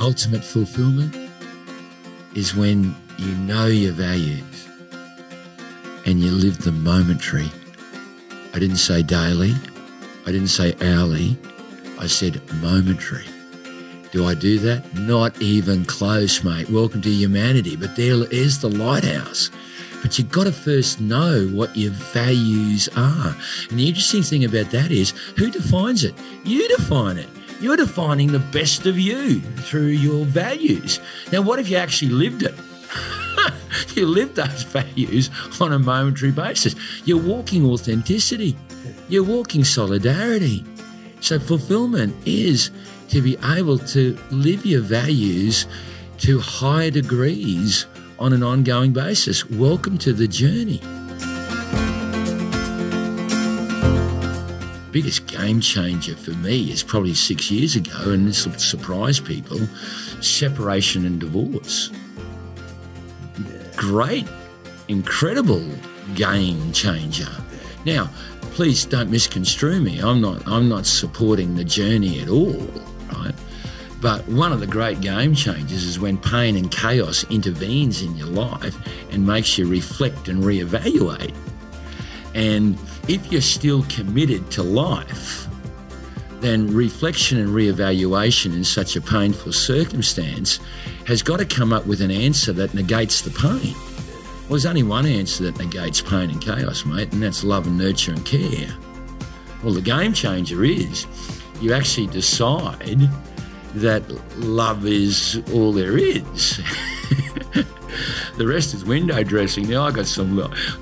Ultimate fulfillment is when you know your values and you live the momentary. I didn't say daily, I didn't say hourly, I said momentary. Do I do that? Not even close, mate. Welcome to humanity. But there is the lighthouse. But you've got to first know what your values are. And the interesting thing about that is who defines it? You define it. You're defining the best of you through your values. Now, what if you actually lived it? you live those values on a momentary basis. You're walking authenticity. You're walking solidarity. So, fulfillment is to be able to live your values to higher degrees on an ongoing basis. Welcome to the journey. Biggest game changer for me is probably six years ago, and this will surprise people separation and divorce. Great, incredible game changer. Now, please don't misconstrue me. I'm not I'm not supporting the journey at all, right? But one of the great game changers is when pain and chaos intervenes in your life and makes you reflect and reevaluate. And if you're still committed to life, then reflection and reevaluation in such a painful circumstance has got to come up with an answer that negates the pain. Well, there's only one answer that negates pain and chaos, mate, and that's love and nurture and care. Well, the game changer is you actually decide that love is all there is. the rest is window dressing. Now, I got some,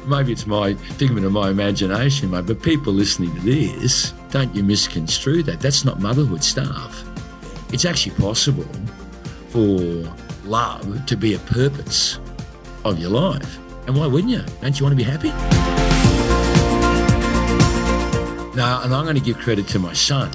maybe it's my figment of my imagination, mate, but people listening to this, don't you misconstrue that. That's not motherhood stuff. It's actually possible for love to be a purpose of your life. And why wouldn't you? Don't you want to be happy? Now, and I'm going to give credit to my son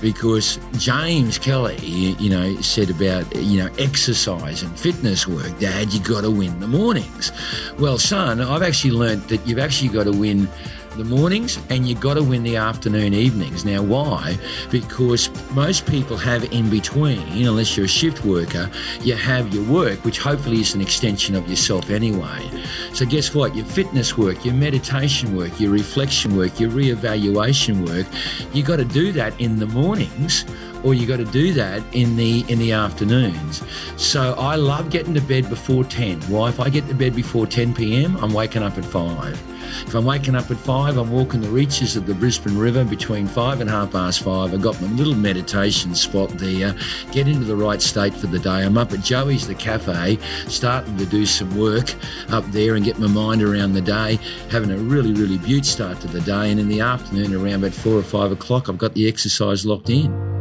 because James Kelly, you know, said about, you know, exercise and fitness work. Dad, you got to win the mornings. Well, son, I've actually learnt that you've actually got to win the mornings and you've got to win the afternoon evenings. Now, why? Because most people have in between, unless you're a shift worker, you have your work, which hopefully is an extension of yourself anyway. So, guess what? Your fitness work, your meditation work, your reflection work, your re-evaluation work, you've got to do that in the mornings or you got to do that in the in the afternoons. So I love getting to bed before 10. Why? If I get to bed before 10 p.m., I'm waking up at 5. If I'm waking up at 5, I'm walking the reaches of the Brisbane River between 5 and half past 5. I've got my little meditation spot there, get into the right state for the day. I'm up at Joey's the cafe, starting to do some work up there and get my mind around the day, having a really, really beaut start to the day. And in the afternoon, around about 4 or 5 o'clock, I've got the exercise locked in.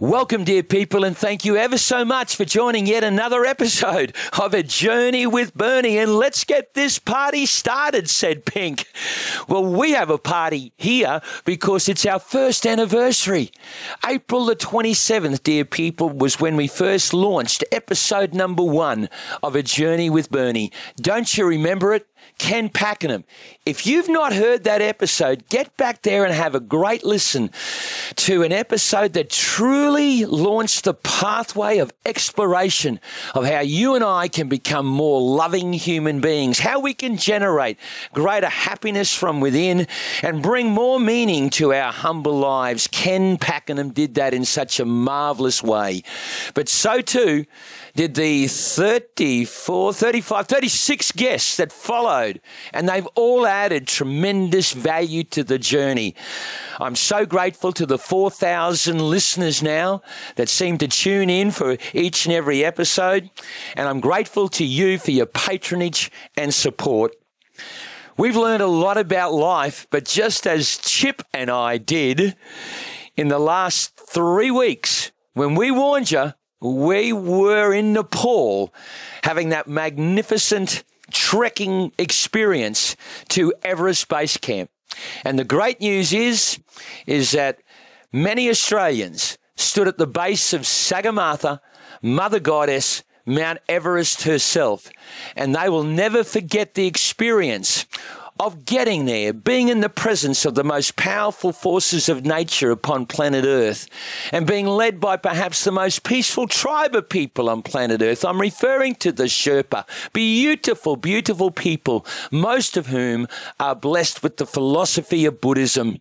Welcome, dear people, and thank you ever so much for joining yet another episode of A Journey with Bernie. And let's get this party started, said Pink. Well, we have a party here because it's our first anniversary. April the 27th, dear people, was when we first launched episode number one of A Journey with Bernie. Don't you remember it? Ken Pakenham. If you've not heard that episode, get back there and have a great listen to an episode that truly launched the pathway of exploration of how you and I can become more loving human beings, how we can generate greater happiness from within and bring more meaning to our humble lives. Ken Pakenham did that in such a marvelous way. But so too, did the 34, 35, 36 guests that followed, and they've all added tremendous value to the journey. I'm so grateful to the 4,000 listeners now that seem to tune in for each and every episode, and I'm grateful to you for your patronage and support. We've learned a lot about life, but just as Chip and I did in the last three weeks, when we warned you, we were in Nepal having that magnificent trekking experience to Everest Base Camp. And the great news is, is that many Australians stood at the base of Sagarmatha, Mother Goddess, Mount Everest herself, and they will never forget the experience of getting there, being in the presence of the most powerful forces of nature upon planet Earth, and being led by perhaps the most peaceful tribe of people on planet Earth. I'm referring to the Sherpa. Beautiful, beautiful people, most of whom are blessed with the philosophy of Buddhism.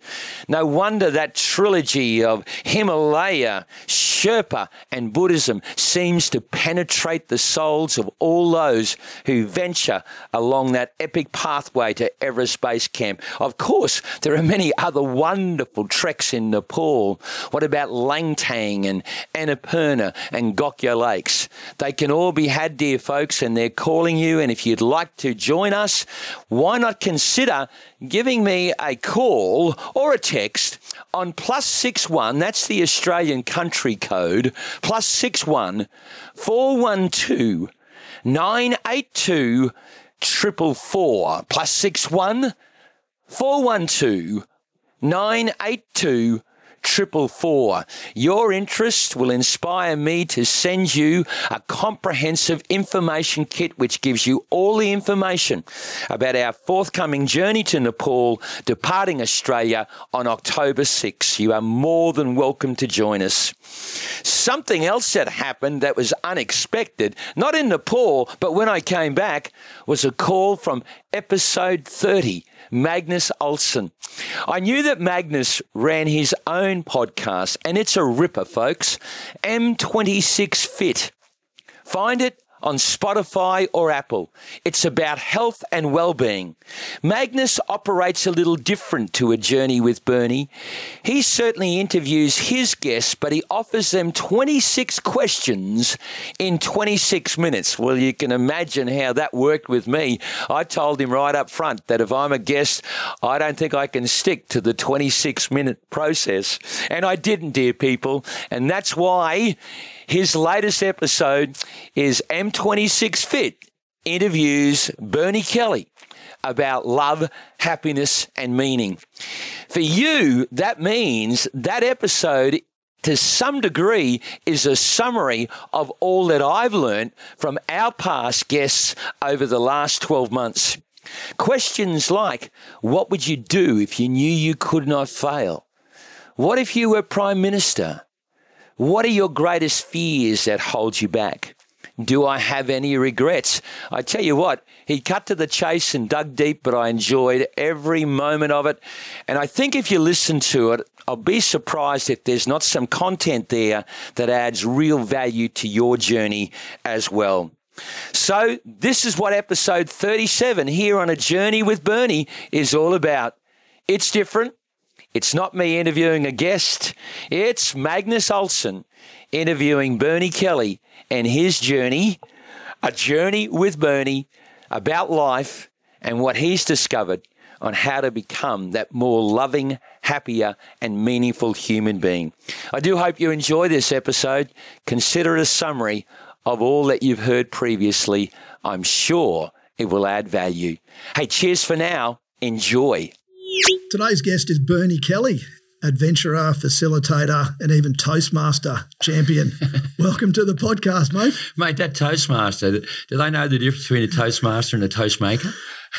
No wonder that trilogy of Himalaya, Sherpa, and Buddhism seems to penetrate the souls of all those who venture along that epic pathway to Everest Base Camp. Of course, there are many other wonderful treks in Nepal. What about Langtang and Annapurna and Gokyo Lakes? They can all be had, dear folks, and they're calling you. And if you'd like to join us, why not consider giving me a call or a text on plus six one? That's the Australian country code, plus six one four one two nine eight two triple four plus six one four one two nine eight two triple four. Your interest will inspire me to send you a comprehensive information kit which gives you all the information about our forthcoming journey to Nepal, departing Australia on October 6. You are more than welcome to join us. Something else that happened that was unexpected, not in Nepal, but when I came back, was a call from episode 30 Magnus Olsson. I knew that Magnus ran his own podcast, and it's a ripper, folks. M26 Fit. Find it on Spotify or Apple. It's about health and well-being. Magnus operates a little different to a journey with Bernie. He certainly interviews his guests, but he offers them 26 questions in 26 minutes. Well, you can imagine how that worked with me. I told him right up front that if I'm a guest, I don't think I can stick to the 26 minute process. And I didn't, dear people. And that's why his latest episode is M26 Fit interviews Bernie Kelly about love, happiness, and meaning. For you, that means that episode to some degree is a summary of all that I've learned from our past guests over the last 12 months. Questions like, what would you do if you knew you could not fail? What if you were Prime Minister? What are your greatest fears that hold you back? Do I have any regrets? I tell you what, he cut to the chase and dug deep, but I enjoyed every moment of it. And I think if you listen to it, I'll be surprised if there's not some content there that adds real value to your journey as well. So, this is what episode 37 here on A Journey with Bernie is all about. It's different. It's not me interviewing a guest. It's Magnus Olsson interviewing Bernie Kelly and his journey, a journey with Bernie about life and what he's discovered on how to become that more loving, happier, and meaningful human being. I do hope you enjoy this episode. Consider it a summary of all that you've heard previously. I'm sure it will add value. Hey, cheers for now. Enjoy. Today's guest is Bernie Kelly, adventurer, facilitator, and even Toastmaster champion. Welcome to the podcast, mate. Mate, that Toastmaster, do they know the difference between a Toastmaster and a Toastmaker?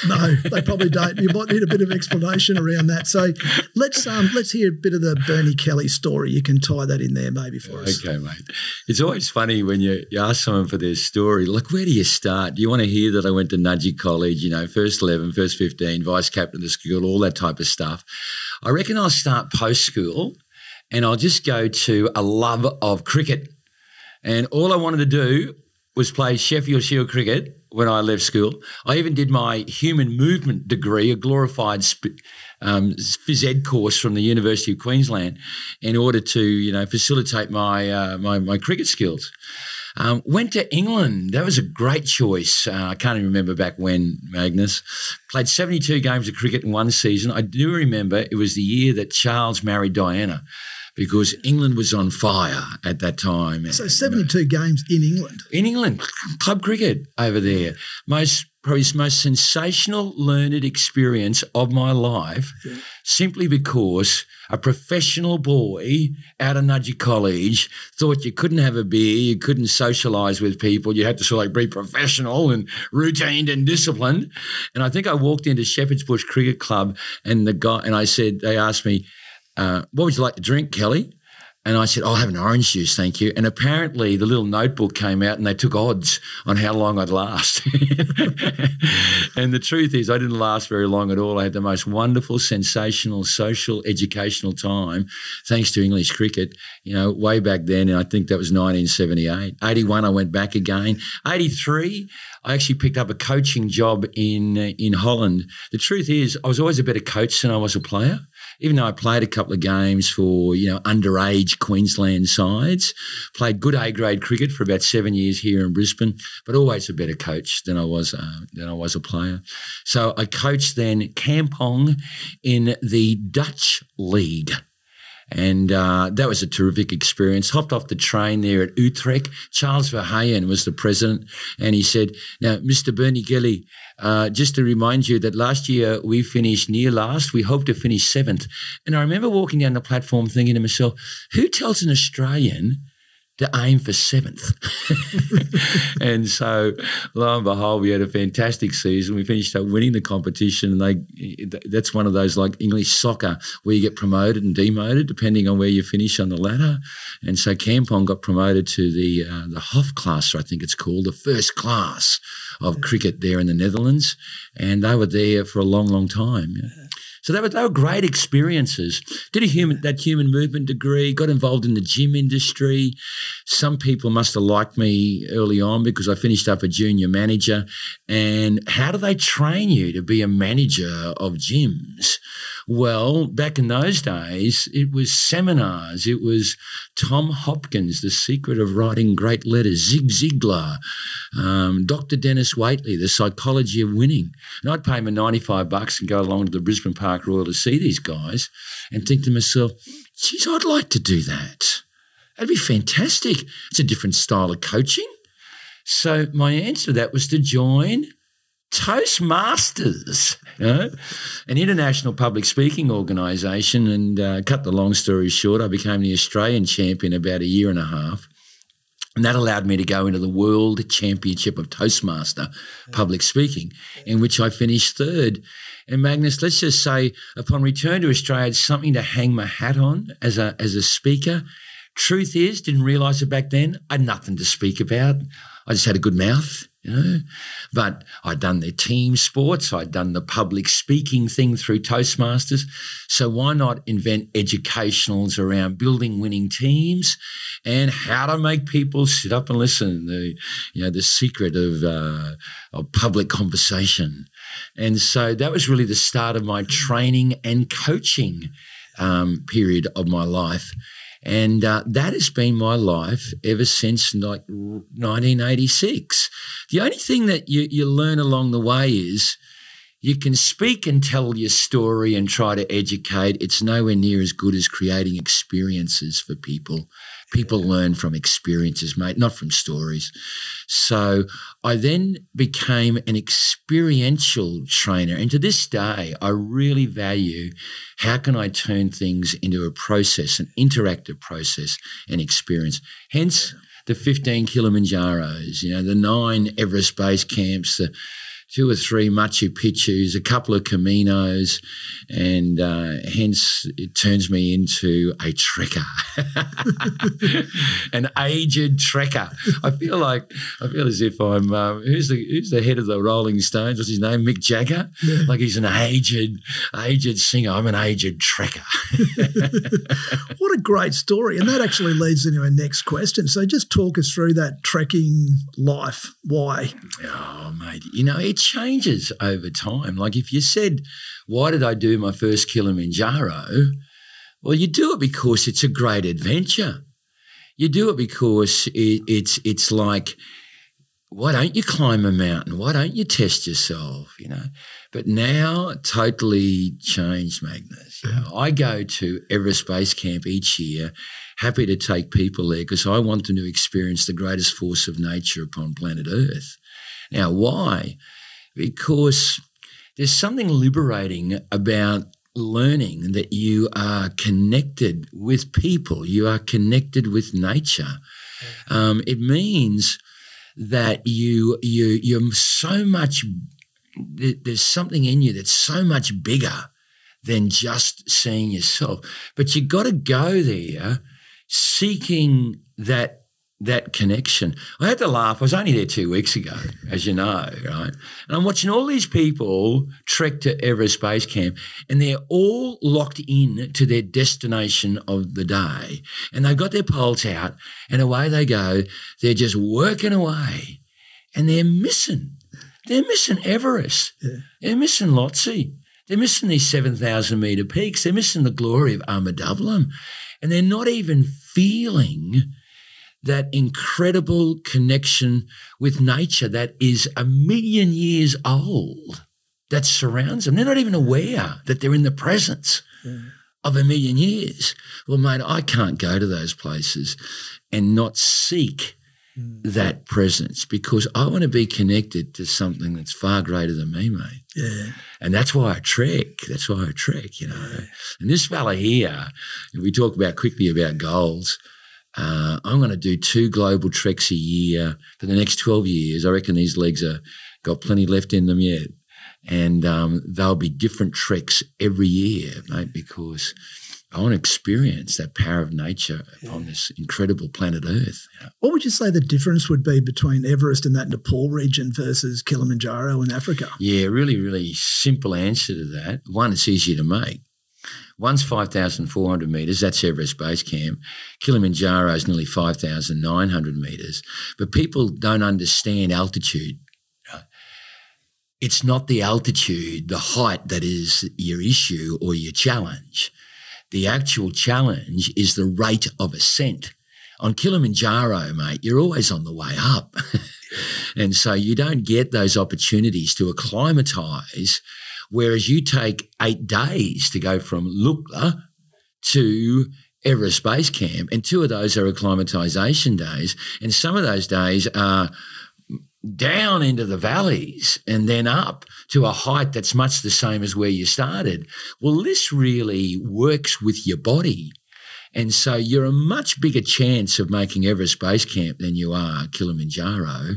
No, they probably don't. You might need a bit of explanation around that. So let's um, let's hear a bit of the Bernie Kelly story. You can tie that in there maybe for us. Okay, mate. It's always funny when you, you ask someone for their story. Like, where do you start? Do you want to hear that I went to Nudgee College? You know, first eleven, first fifteen, vice captain of the school, all that type of stuff. I reckon I'll start post school, and I'll just go to a love of cricket. And all I wanted to do was play Sheffield Shield cricket when I left school. I even did my human movement degree, a glorified um, phys ed course from the University of Queensland, in order to you know facilitate my uh, my, my, cricket skills. Um, went to England. That was a great choice. Uh, I can't even remember back when, Magnus. Played 72 games of cricket in one season. I do remember it was the year that Charles married Diana. Because England was on fire at that time. So 72 games in England. In England, club cricket over there. Most probably most sensational learned experience of my life yeah. simply because a professional boy out of Nudgee College thought you couldn't have a beer, you couldn't socialise with people, you had to sort of like be professional and routine and disciplined. And I think I walked into Shepherd's Bush Cricket Club and the guy and I said, they asked me, uh, what would you like to drink, Kelly? And I said, I'll have an orange juice, thank you. And apparently the little notebook came out and they took odds on how long I'd last. and the truth is, I didn't last very long at all. I had the most wonderful, sensational, social, educational time, thanks to English cricket, you know, way back then. And I think that was 1978. 81, I went back again. 83, I actually picked up a coaching job in, uh, in Holland. The truth is, I was always a better coach than I was a player even though I played a couple of games for, you know, underage Queensland sides, played good A grade cricket for about seven years here in Brisbane, but always a better coach than I was uh, than I was a player. So I coached then Kampong in the Dutch League. And uh, that was a terrific experience. Hopped off the train there at Utrecht. Charles Verheyen was the president. And he said, Now, Mr. Bernie Kelly, uh, just to remind you that last year we finished near last. We hope to finish seventh. And I remember walking down the platform thinking to myself, who tells an Australian to aim for seventh. and so, lo and behold, we had a fantastic season. We finished up winning the competition, and they that's one of those like English soccer where you get promoted and demoted depending on where you finish on the ladder. And so, Kampong got promoted to the uh, the Hoofdklasse, I think it's called, the first class of cricket there in the Netherlands, and they were there for a long, long time. Yeah. So they were, they were great experiences. Did a human that human movement degree, got involved in the gym industry. Some people must have liked me early on because I finished up a junior manager. And how do they train you to be a manager of gyms? Well, back in those days, it was seminars. It was Tom Hopkins, The Secret of Writing Great Letters, Zig Ziglar, um, Dr. Dennis Waitley, The Psychology of Winning. And I'd pay my 95 bucks and go along to the Brisbane Park Royal to see these guys and think to myself, geez, I'd like to do that. That'd be fantastic. It's a different style of coaching. So my answer to that was to join Toastmasters, you know, an international public speaking organisation. And uh, cut the long story short, I became the Australian champion about a year and a half. And that allowed me to go into the World Championship of Toastmaster public speaking, in which I finished third. And Magnus, let's just say, upon return to Australia, it's something to hang my hat on as a as a speaker. Truth is, didn't realise it back then. I had nothing to speak about. I just had a good mouth you know. But I'd done the team sports, I'd done the public speaking thing through Toastmasters. So why not invent educationals around building winning teams and how to make people sit up and listen? The you know the secret of uh, of public conversation, and so that was really the start of my training and coaching um, period of my life. And uh, that has been my life ever since like 1986. The only thing that you, you learn along the way is you can speak and tell your story and try to educate. It's nowhere near as good as creating experiences for people. People learn from experiences, mate, not from stories. So I then became an experiential trainer. And to this day, I really value how can I turn things into a process, an interactive process and experience. Hence, the 15 Kilimanjaros, you know, the nine Everest base camps, the two or three Machu Picchu's, a couple of Caminos, and uh, hence it turns me into a trekker, an aged trekker. I feel like I feel as if I'm um, who's the who's the head of the Rolling Stones? What's his name? Mick Jagger. Yeah. Like he's an aged aged singer. I'm an aged trekker. what a great story, and that actually leads into our next question. So just talk us through that trekking life. Why? Oh, mate, you know it's changes over time. Like if you said, Why did I do my first Kilimanjaro? Well, you do it because it's a great adventure. You do it because it, it's it's like, why don't you climb a mountain? Why don't you test yourself? You know. But now, totally changed, Magnus. You know, I go to Everest Base Camp each year, happy to take people there because I want them to experience the greatest force of nature upon planet Earth. Now, why? Because there's something liberating about learning that you are connected with people, you are connected with nature. Um, it means that you you you're so much there's something in you that's so much bigger than just seeing yourself. But you got to go there seeking that that connection. I had to laugh. I was only there two weeks ago, as you know, right? And I'm watching all these people trek to Everest Base Camp, and they're all locked in to their destination of the day. And they've got their poles out, and away they go. They're just working away, and they're missing. They're missing Everest. Yeah. They're missing Lhotse. They're missing these 7,000 metre peaks. They're missing the glory of Ama Dablam. And they're not even feeling that incredible connection with nature that is a million years old that surrounds them. They're not even aware that they're in the presence yeah. of a million years. Well, mate, I can't go to those places and not seek mm. that presence because I want to be connected to something that's far greater than me, mate. Yeah. And that's why I trek. That's why I trek, you know. Yeah. And this fella here, we talk about quickly about goals – uh, I'm going to do two global treks a year for the next 12 years. I reckon these legs are got plenty left in them yet. And um, they'll be different treks every year, mate, because I want to experience that power of nature yeah. on this incredible planet Earth. What would you say the difference would be between Everest and that Nepal region versus Kilimanjaro in Africa? Yeah, really, really simple answer to that. One, it's easier to make. One's 5,400 metres, that's Everest Base Camp. Kilimanjaro is nearly 5,900 metres. But people don't understand altitude. It's not the altitude, the height that is your issue or your challenge. The actual challenge is the rate of ascent. On Kilimanjaro, mate, you're always on the way up. and so you don't get those opportunities to acclimatise Whereas you take eight days to go from Lukla to Everest Base Camp, and two of those are acclimatization days, and some of those days are down into the valleys and then up to a height that's much the same as where you started. Well, this really works with your body. And so you're a much bigger chance of making Everest Base Camp than you are Kilimanjaro.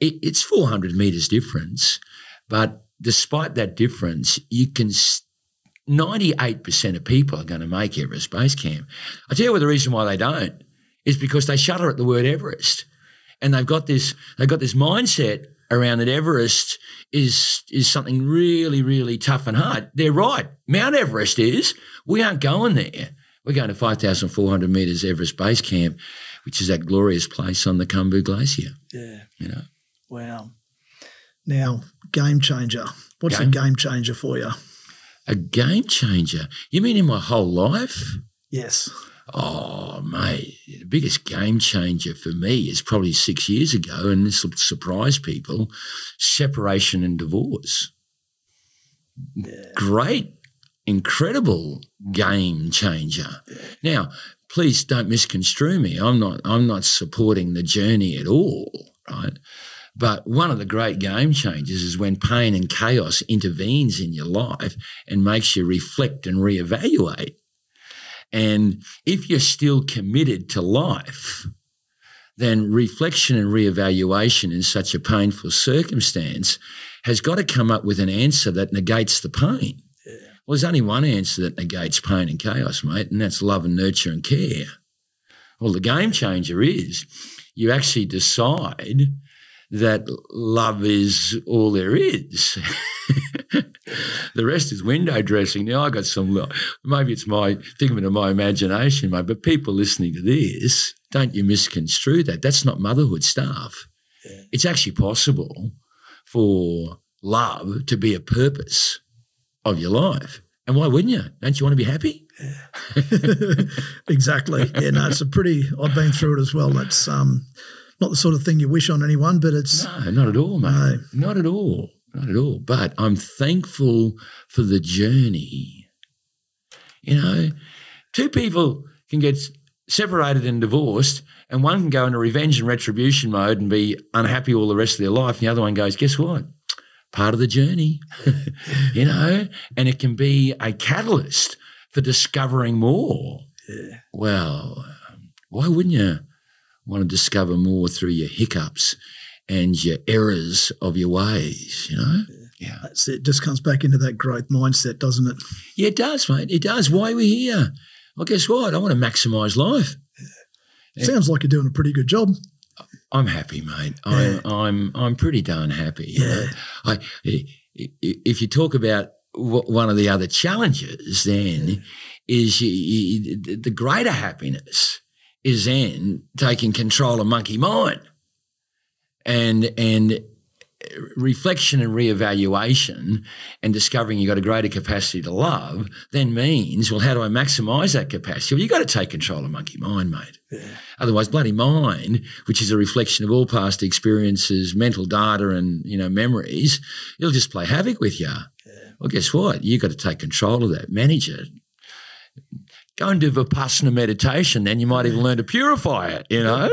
It, it's 400 meters difference, but despite that difference, you can. 98% of people are going to make Everest Base Camp. I tell you what the reason why they don't is because they shudder at the word Everest. And they've got this they've got this mindset around that Everest is is something really, really tough and hard. They're right. Mount Everest is. We aren't going there. We're going to 5,400 metres Everest Base Camp, which is that glorious place on the Khumbu Glacier. Yeah. You know. Wow. Now, game changer. What's game? a game changer for you? A game changer? You mean in my whole life? Yes. Oh, mate, the biggest game changer for me is probably six years ago, and this will surprise people separation and divorce. Yeah. Great, incredible game changer. Yeah. Now, please don't misconstrue me. I'm not I'm not supporting the journey at all, right? But one of the great game changers is when pain and chaos intervenes in your life and makes you reflect and reevaluate. And if you're still committed to life, then reflection and reevaluation in such a painful circumstance has got to come up with an answer that negates the pain. Yeah. Well, there's only one answer that negates pain and chaos, mate, and that's love and nurture and care. Well, the game changer is you actually decide that love is all there is. the rest is window dressing. Now I got some. Maybe it's my figment of my imagination, mate. But people listening to this, don't you misconstrue that? That's not motherhood stuff. Yeah. It's actually possible for love to be a purpose of your life. And why wouldn't you? Don't you want to be happy? Yeah. exactly. Yeah, no, it's a pretty. I've been through it as well. That's um, not the sort of thing you wish on anyone, but it's no, not at all, mate. No. Not at all, not at all. But I'm thankful for the journey You know, two people can get separated and divorced, and one can go into revenge and retribution mode and be unhappy all the rest of their life. And the other one goes, guess what? Part of the journey, you know, and it can be a catalyst for discovering more. Yeah. Well, why wouldn't you want to discover more through your hiccups and your errors of your ways, you know? Yeah. That's it. Just comes back into that growth mindset, doesn't it? Yeah, it does, mate. It does. Why are we here? Well, guess what? I want to maximise life. Yeah. Sounds like you're doing a pretty good job. I'm happy, mate. I'm I'm I'm pretty darn happy. you know. I, if you talk about one of the other challenges, then is you, you, the greater happiness is then taking control of monkey mind, and and reflection and reevaluation and discovering you've got a greater capacity to love then means well how do i maximize that capacity well you've got to take control of monkey mind mate Otherwise, bloody mind, which is a reflection of all past experiences, mental data, and you know memories, it'll just play havoc with you. Well, guess what? You've got to take control of that, manage it. Go and do vipassana meditation, then you might even learn to purify it. You know,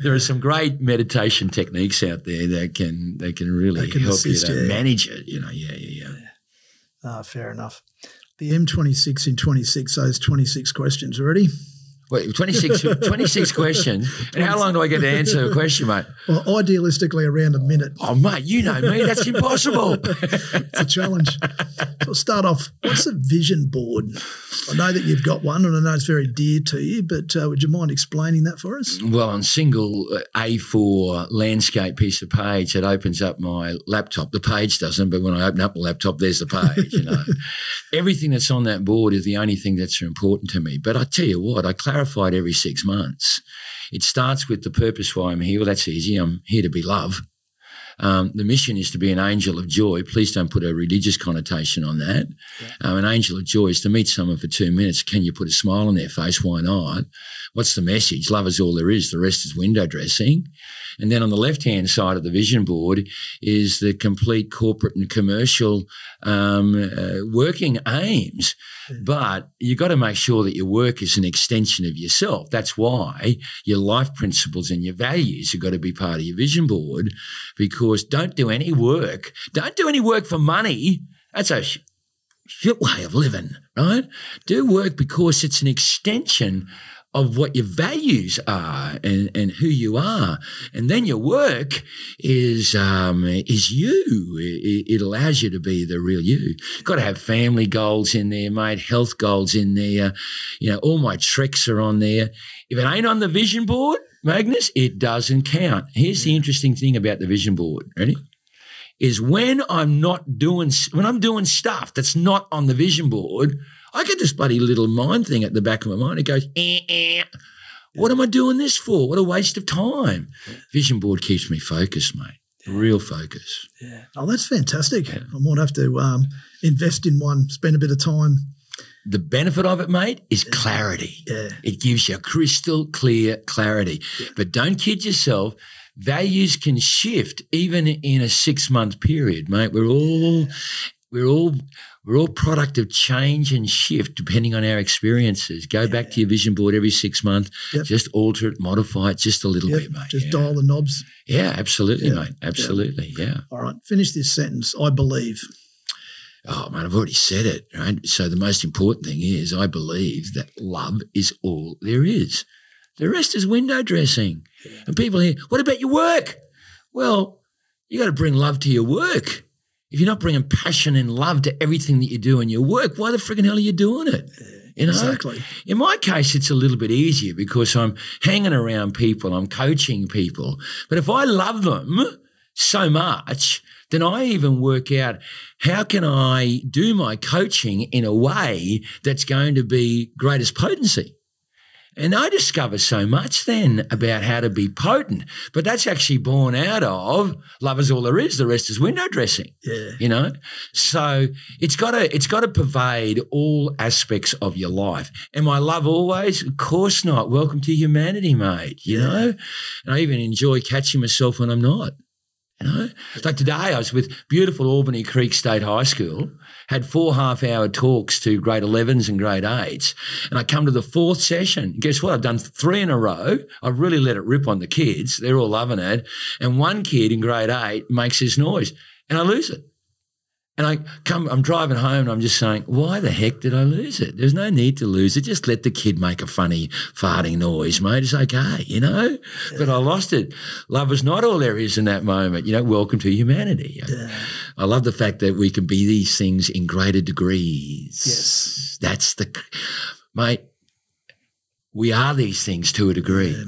there are some great meditation techniques out there that can that can really That can help assist, you to yeah. manage it. You know, yeah, yeah, yeah. Ah, fair enough. The M26 in 26, those 26 questions already. Wait, 26, 26 questions. And how long do I get to answer a question, mate? Well, idealistically, around a minute. Oh, mate, you know me. That's impossible. It's a challenge. so we'll start off. What's a vision board? I know that you've got one, and I know it's very dear to you. But uh, would you mind explaining that for us? well, on single uh, A4 landscape piece of page, it opens up my laptop. The page doesn't, but when I open up the laptop, there's the page. You know, everything that's on that board is the only thing that's important to me. But I tell you what, I clarify it every six months. It starts with the purpose why I'm here. Well, that's easy. I'm here to be love. Um, the mission is to be an angel of joy. Please don't put a religious connotation on that. Um, an angel of joy is to meet someone for two minutes. Can you put a smile on their face? Why not? What's the message? Love is all there is. The rest is window dressing. And then on the left hand side of the vision board is the complete corporate and commercial um, uh, working aims. But you've got to make sure that your work is an extension of yourself. That's why your life principles and your values have got to be part of your vision board because don't do any work. Don't do any work for money. That's a shit way of living, right? Do work because it's an extension of what your values are and, and who you are. And then your work is um, is you. It, it allows you to be the real you. Got to have family goals in there, mate, health goals in there. You know, all my tricks are on there. If it ain't on the vision board, Magnus, it doesn't count. Here's the interesting thing about the vision board. Ready? Is when I'm not doing when I'm doing stuff that's not on the vision board, I get this bloody little mind thing at the back of my mind. It goes, eh, eh. What am I doing this for? What a waste of time. Vision board keeps me focused, mate. Real focus. Yeah. Oh, that's fantastic. I might have to um, invest in one, spend a bit of time. The benefit of it, mate, is clarity. Yeah. It gives you crystal clear clarity. But don't kid yourself. Values can shift even in a six month period, mate. We're all we're all we're all product of change and shift depending on our experiences. Go back to your vision board every six months. Yep. Just alter it, modify it just a little Yep. bit, mate. Just yeah. dial the knobs. yeah, absolutely, Yeah. mate. Absolutely, yeah. All right. Finish this sentence. I believe. Oh man, I've already said it, right? So the most important thing is I believe that love is all there is. The rest is window dressing. And people here, what about your work? Well, you got to bring love to your work. If you're not bringing passion and love to everything that you do in your work, why the friggin' hell are you doing it? You know, Exactly. in my case, it's a little bit easier because I'm hanging around people, I'm coaching people. But if I love them so much, then I even work out how can I do my coaching in a way that's going to be greatest potency. And I discover so much then about how to be potent. But that's actually born out of love is all there is, the rest is window dressing Yeah. you know? So it's got to it's got to pervade all aspects of your life. Am i love always of course not. Welcome to humanity mate you know? And i even enjoy catching myself when i'm not you know? Like today i was with beautiful albany creek state high school had four half hour talks to grade 11s and grade 8s. And I come to the fourth session. Guess what? I've done three in a row. I've really let it rip on the kids. They're all loving it. And one kid in grade 8 makes this noise and I lose it. And I come, I'm driving home and I'm just saying, why the heck did I lose it? There's no need to lose it. Just let the kid make a funny farting noise, mate. It's okay, you know? But I lost it. Love is not all there is in that moment. You know, welcome to humanity. Yeah. I love the fact that we can be these things in greater degrees. Yes. That's the, mate, we are these things to a degree. Yeah.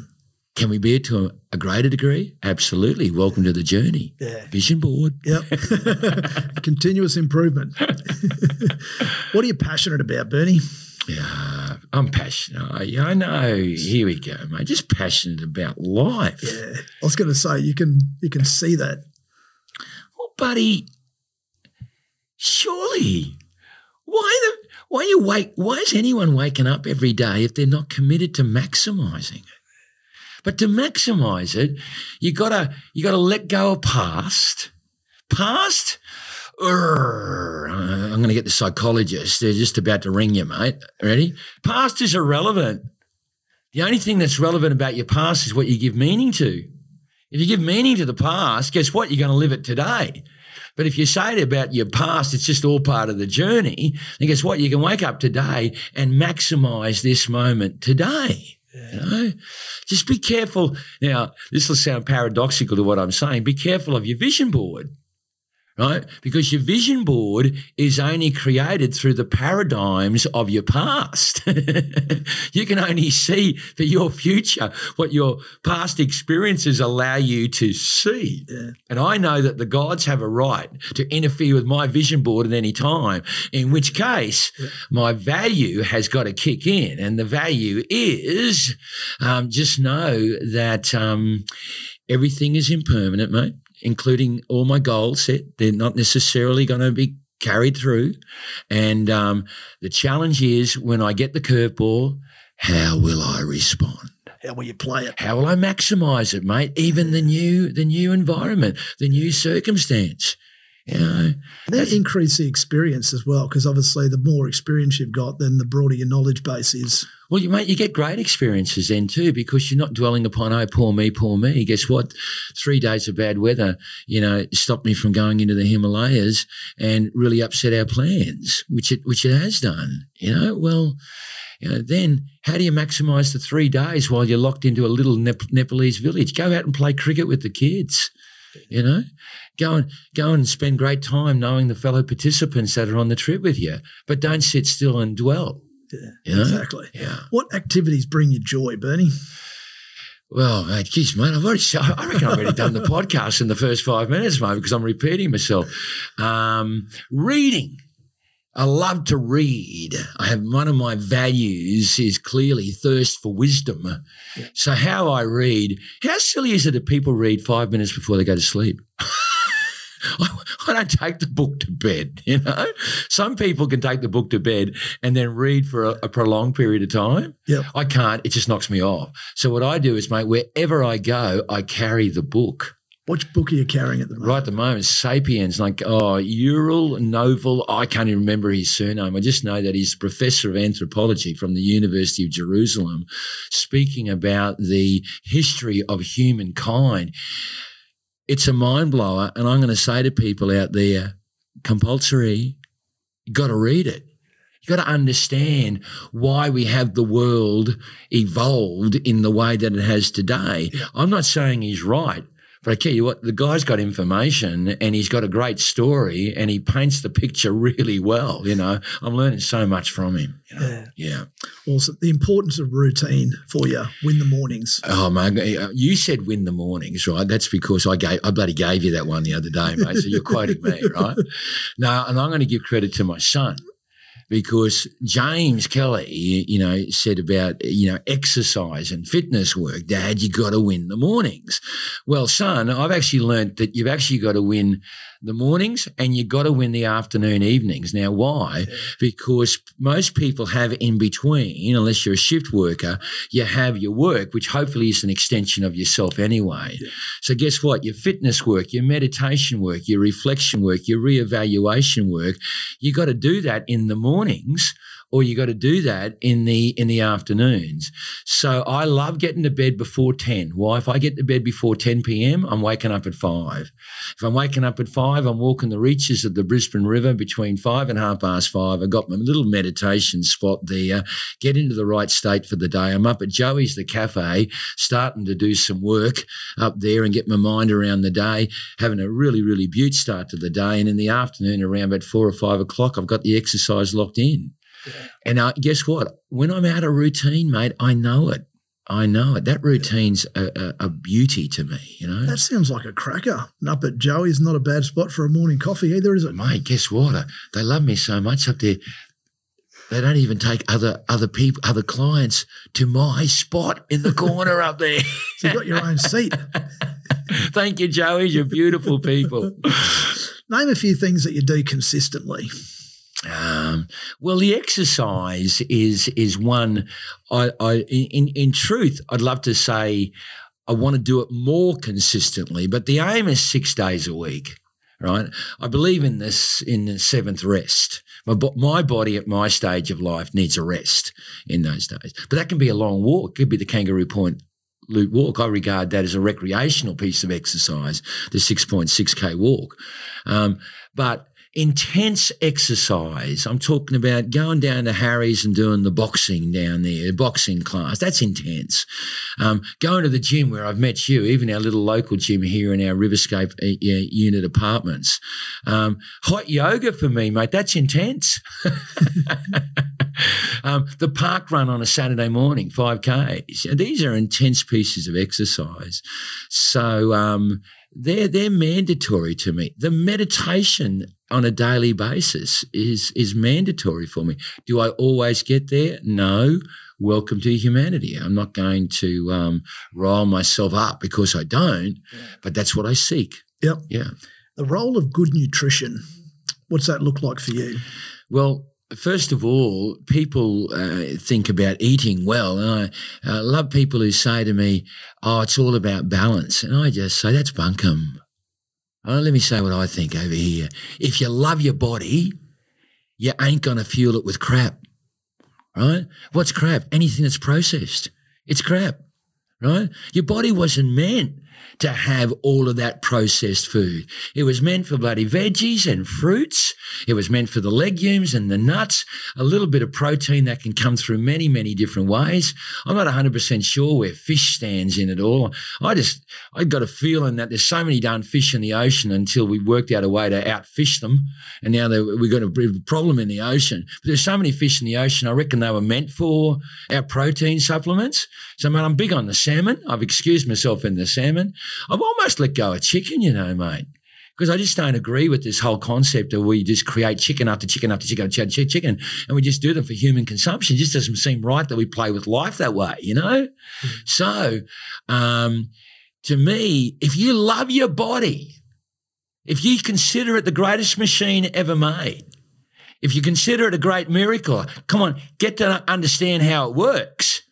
Can we be it to a, greater degree? Absolutely. Welcome to the journey. Yeah. Vision board. Yep. Continuous improvement. what are you passionate about, Bernie? Yeah, I'm passionate. I, I know. Here we go, mate. Just passionate about life. Yeah. I was going to say you can you can see that. Well, buddy, surely, why the why you wake? Why is anyone waking up every day if they're not committed to maximising it? But to maximise it, you gotta you gotta let go of past. Past. Urgh, I'm going to get the psychologist. They're just about to ring you, mate. Ready? Past is irrelevant. The only thing that's relevant about your past is what you give meaning to. If you give meaning to the past, guess what? You're going to live it today. But if you say it about your past, it's just all part of the journey, then guess what? You can wake up today and maximize this moment today. You know, just be careful. Now, this will sound paradoxical to what I'm saying. Be careful of your vision board right? Because your vision board is only created through the paradigms of your past. you can only see for your future what your past experiences allow you to see. Yeah. And I know that the gods have a right to interfere with my vision board at any time, in which case Yeah. my value has got to kick in. And the value is um, just know that um, everything is impermanent, mate including all my goals set. They're not necessarily going to be carried through. And um, the challenge is when I get the curveball, how will I respond? How will you play it? How will I maximize it, mate? Even the new, the new environment, the new circumstance. Know, that increase the experience as well, because obviously the more experience you've got, then the broader your knowledge base is. Well, you mate, you get great experiences then too because you're not dwelling upon oh poor me, poor me. Guess what? Three days of bad weather, you know, stopped me from going into the Himalayas and really upset our plans, which it which it has done. You know, well, you know, then how do you maximise the three days while you're locked into a little Nep- Nepalese village? Go out and play cricket with the kids. You know, go and go and spend great time knowing the fellow participants that are on the trip with you, but don't sit still and dwell. Yeah, You know? exactly. Yeah. What activities bring you joy, Bernie? Well, mate, geez, mate, I've already, I reckon I've already done the podcast in the first five minutes, mate, because I'm repeating myself. Um, reading. I love to read. I have one of my values is clearly thirst for wisdom. Yeah. So how I read, how silly is it that people read five minutes before they go to sleep? I, I don't take the book to bed, you know. Some people can take the book to bed and then read for a, a prolonged period of time. Yep. I can't. It just knocks me off. So what I do is, mate, wherever I go, I carry the book. Which book are you carrying at the moment? Right at the moment, Sapiens, like, oh, Yuval Noah. I can't even remember his surname. I just know that he's professor of anthropology from the University of Jerusalem, speaking about the history of humankind. It's a mind blower. And I'm going to say to people out there, compulsory, you got to read it. You got to understand why we have the world evolved in the way that it has today. I'm not saying he's right, but I tell you what, the guy's got information and he's got a great story and he paints the picture really well. You know, I'm learning so much from him. You know? Yeah. Yeah. Awesome. The importance of routine for you. Win the mornings. Oh man, uh, you said win the mornings, right? That's because I gave I bloody gave you that one the other day, mate. So you're quoting me, right? No, and I'm going to give credit to my son because James Kelly, you, know, said about you know exercise and fitness work. Dad, you got to win the mornings. Well, son, I've actually learnt that you've actually got to win the mornings and you got to win the afternoon evenings. Now, why? Because most people have in between, unless you're a shift worker, you have your work, which hopefully is an extension of yourself anyway. So, guess what? Your fitness work, your meditation work, your reflection work, your reevaluation work, you got to do that in the mornings or you got to do that in the in the afternoons. So I love getting to bed before 10. Why? If I get to bed before 10 p.m., I'm waking up at 5. If I'm waking up at 5, I'm walking the reaches of the Brisbane River between 5 and half past 5. I've got my little meditation spot there, get into the right state for the day. I'm up at Joey's the cafe, starting to do some work up there and get my mind around the day, having a really, really beaut start to the day. And in the afternoon, around about 4 or 5 o'clock, I've got the exercise locked in. And uh, guess what? When I'm out of routine, mate, I know it. I know it. That routine's a, a, a, beauty to me, you know. That sounds like a cracker. And up at Joey's not a bad spot for a morning coffee either, is it? Mate, guess what? Uh, they love me so much up there. They don't even take other other people, other clients to my spot in the corner up there. so you've got your own seat. Thank you, Joey. You're beautiful people. Name a few things that you do consistently. Um, well, the exercise is is one. I, I in in truth, I'd love to say I want to do it more consistently, but the aim is six days a week. Right? I believe in this in the seventh rest. My, my body at my stage of life needs a rest in those days, but that can be a long walk. It could be the Kangaroo Point loop walk. I regard that as a recreational piece of exercise, the 6.6K walk. Um, but intense exercise. I'm talking about going down to Harry's and doing the boxing down there, boxing class. That's intense. Um, going to the gym where I've met you, even our little local gym here in our Riverscape uh, unit apartments. Um, hot yoga for me, mate. That's intense. um, the park run on a Saturday morning, 5Ks. These are intense pieces of exercise. So, um, they're they're mandatory to me. The meditation on a daily basis is is mandatory for me. Do I always get there? No. Welcome to humanity. I'm not going to um, roll myself up because I don't, yeah. but that's what I seek. Yep. Yeah. The role of good nutrition. What's that look like for you? Well, First of all, people uh, think about eating well, and I uh, love people who say to me, "Oh, it's all about balance," and I just say that's bunkum. Oh, let me say what I think over here. If you love your body, you ain't gonna fuel it with crap, right? What's crap? Anything that's processed, it's crap, right? Your body wasn't meant to have all of that processed food. It was meant for bloody veggies and fruits. It was meant for the legumes and the nuts, a little bit of protein that can come through many, many different ways. I'm not 100% sure where fish stands in it all. I just, I got a feeling that there's so many darn fish in the ocean until we worked out a way to outfish them. And now we've got a problem in the ocean. But there's so many fish in the ocean, I reckon they were meant for our protein supplements. So, man, I'm big on the salmon. I've excused myself in the salmon. I've almost let go of chicken, you know, mate. Because I just don't agree with this whole concept of we just create chicken after chicken after chicken after chicken, and we just do them for human consumption. It just doesn't seem right that we play with life that way, you know? Mm-hmm. So, um, to me, if you love your body, if you consider it the greatest machine ever made, if you consider it a great miracle, come on, get to understand how it works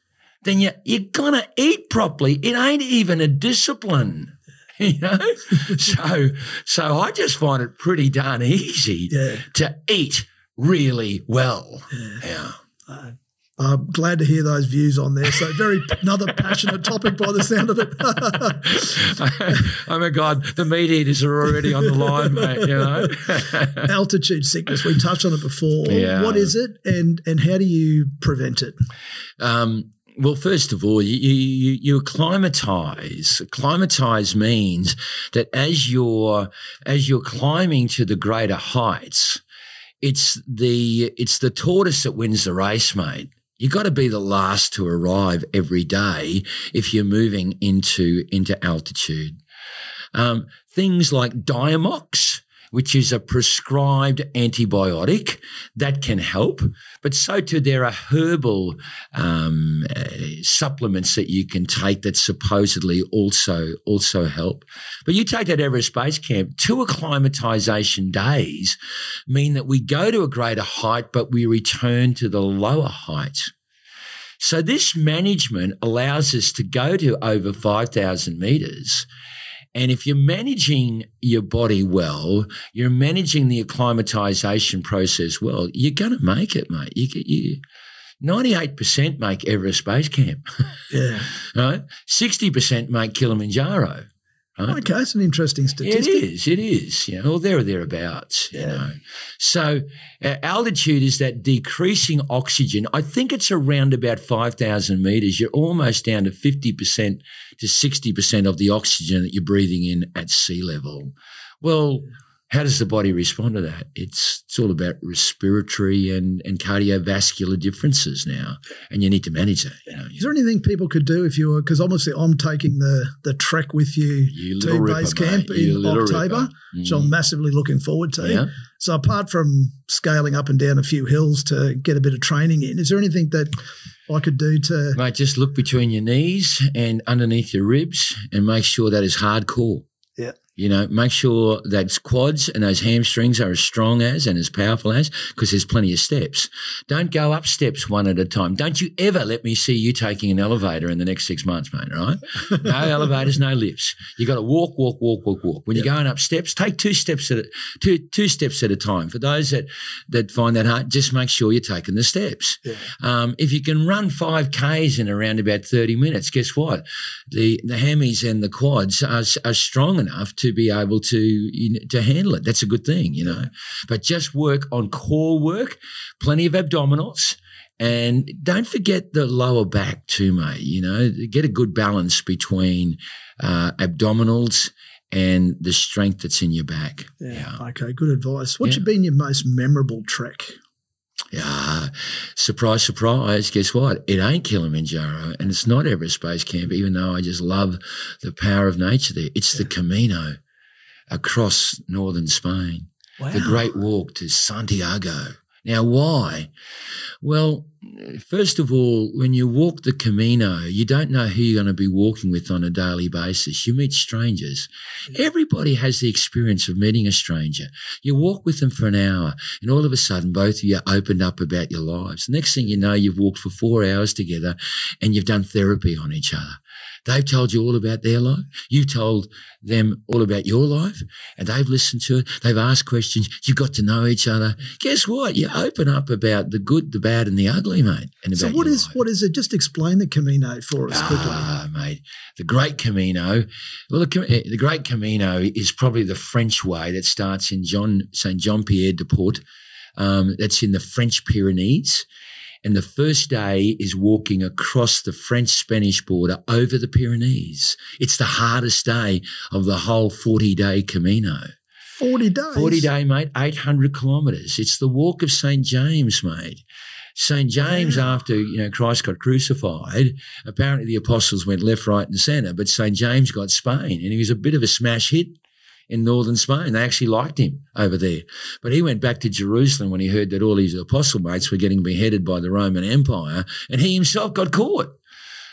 then you, you're going to eat properly. It ain't even a discipline. You know, so so I just find it pretty darn easy yeah. to eat really well. Yeah. yeah. Uh, I'm glad to hear those views on there. So very another passionate topic by the sound of it. oh my God, the meat eaters are already on the line, mate. You know, altitude sickness. We touched on it before. Yeah. What is it, and and how do you prevent it? Um, well, first of all, you, you, you acclimatize. Acclimatize means that as you're as you're climbing to the greater heights, it's the it's the tortoise that wins the race, mate. You got to be the last to arrive every day if you're moving into into altitude. Um, things like Diamox which is a prescribed antibiotic that can help, but so too there are herbal um, uh, supplements that you can take that supposedly also also help. But you take that Everest Base Camp, two acclimatization days mean that we go to a greater height, but we return to the lower height. So this management allows us to go to over 5,000 meters. And if you're managing your body well, you're managing the acclimatization process well, you're going to make it, mate. You, you, 98% make Everest Base Camp. Yeah. right? 60% make Kilimanjaro. Right? Okay, it's an interesting statistic. It is. It is. You know, or there or thereabouts. You know, so uh, altitude is that decreasing oxygen. I think it's around about five thousand meters. You're almost down to fifty percent to sixty percent of the oxygen that you're breathing in at sea level. Well, how does the body respond to that? It's it's all about respiratory and, and cardiovascular differences now, and you need to manage that. You know, Is there anything people could do if you were? Because obviously, I'm taking the the trek with you, You to ripper, base camp You in October, ripper. which I'm mm-hmm. massively looking forward to. Yeah. So, apart from scaling up and down a few hills to get a bit of training in, is there anything that I could do to? Mate, just look between your knees and underneath your ribs and make sure that is hardcore. You know, make sure that quads and those hamstrings are as strong as and as powerful as, because there's plenty of steps. Don't go up steps one at a time. Don't you ever let me see you taking an elevator in the next six months, mate, right? No elevators, no lifts. You got to walk, walk, walk, walk, walk. When you're going up steps, take two steps at a, two, two steps at a time. For those that, that find that hard, just make sure you're taking the steps. Yeah. Um, if you can run five Ks in around about 30 minutes, guess what? The, the hammies and the quads are, are strong enough to be able to, you know, to handle it. That's a good thing, you know. But just work on core work, plenty of abdominals. And don't forget the lower back too, mate. You know, get a good balance between uh, abdominals and the strength that's in your back. Yeah. Okay, good advice. What's Yeah. been your most memorable trek? Yeah. Surprise, surprise. Guess what? It ain't Kilimanjaro and it's not Everest Base Camp, even though I just love the power of nature there. It's the Camino across northern Spain, Wow. the Great Walk to Santiago. Now, why? Well, first of all, when you walk the Camino, you don't know who you're going to be walking with on a daily basis. You meet strangers. Everybody has the experience of meeting a stranger. You walk with them for an hour, and all of a sudden, both of you opened up about your lives. Next thing you know, you've walked for four hours together and you've done therapy on each other. They've told you all about their life. You've told them all about your life, and they've listened to it. They've asked questions. You've got to know each other. Guess what? You open up about the good, the bad, and the ugly, mate. And So, what is life. what is it? Just explain the Camino for us quickly. Ah, mate, the Great Camino. Well, the, the Great Camino is probably the French way that starts in John Saint Jean Pied de Port. Um, that's in the French Pyrenees. And the first day is walking across the French Spanish border over the Pyrenees. It's the hardest day of the whole 40 day Camino. Forty days. 40 day, mate, 800 kilometres. It's the walk of St. James, mate. St. James, Wow. after, you know, Christ got crucified, apparently the apostles went left, right, and centre, but St. James got Spain, and he was a bit of a smash hit in northern Spain. They actually liked him over there. But he went back to Jerusalem when he heard that all his apostle mates were getting beheaded by the Roman Empire, and he himself got caught.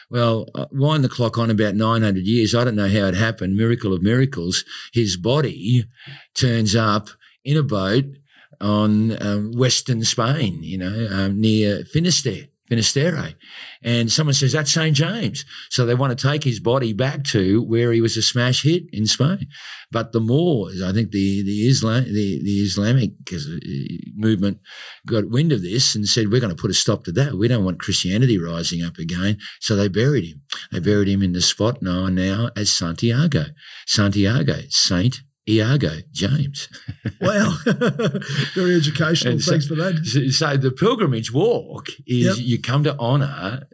Well, uh, wind the clock on about 900 years. I don't know how it happened. Miracle of miracles. His body turns up in a boat on um, western Spain, you know, um, near Finisterre. Finisterre. And someone says, that's St. James. So they want to take his body back to where he was a smash hit in Spain. But the Moors, I think the, the, Islam, the, the Islamic uh, movement got wind of this and said, we're going to put a stop to that. We don't want Christianity rising up again. So they buried him. They buried him in the spot known now as Santiago. Santiago, Saint Iago James. Wow, very educational. And so- Thanks for that. So, so the pilgrimage walk is Yep. you come to honour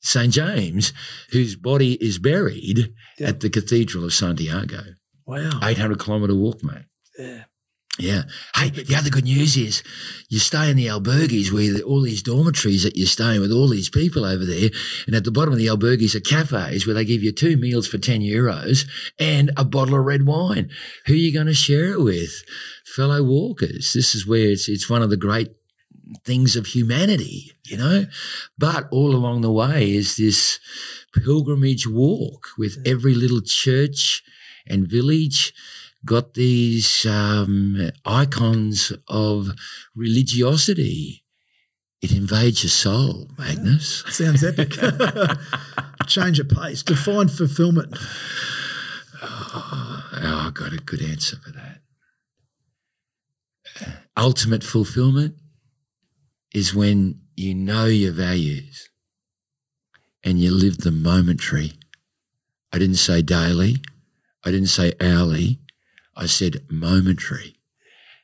St James, whose body is buried Yep. at the Cathedral of Santiago. Wow. 800 kilometre walk, mate. Yeah. Yeah. Hey, the other good news is you stay in the albergues where all these dormitories that you're staying with all these people over there. And at the bottom of the albergues are cafes where they give you two meals for 10 euros and a bottle of red wine. Who are you going to share it with? Fellow walkers. This is where it's, it's one of the great things of humanity, you know? But all along the way is this pilgrimage walk with every little church and village got these um, icons of religiosity. It invades your soul, Magnus. Sounds epic. Change of pace. Define fulfillment. Oh, I got a good answer for that. Ultimate fulfillment is when you know your values and you live the momentary. I didn't say daily. I didn't say hourly. I said momentary.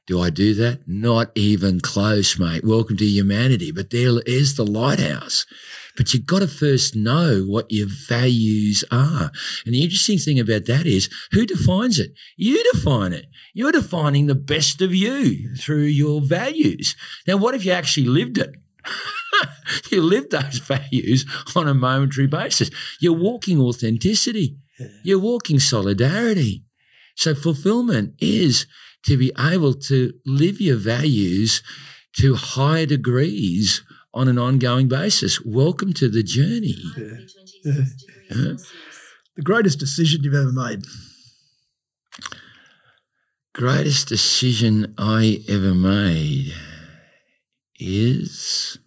Do I do that? Not even close, mate. Welcome to humanity. But there is the lighthouse. But you've got to first know what your values are. And the interesting thing about that is who defines it? You define it. You're defining the best of you through your values. Now, what if you actually lived it? you live those values on a momentary basis. You're walking authenticity. You're walking solidarity. So fulfillment is to be able to live your values to higher degrees on an ongoing basis. Welcome to the journey. Yeah. Yeah. The greatest decision you've ever made. Greatest decision I ever made is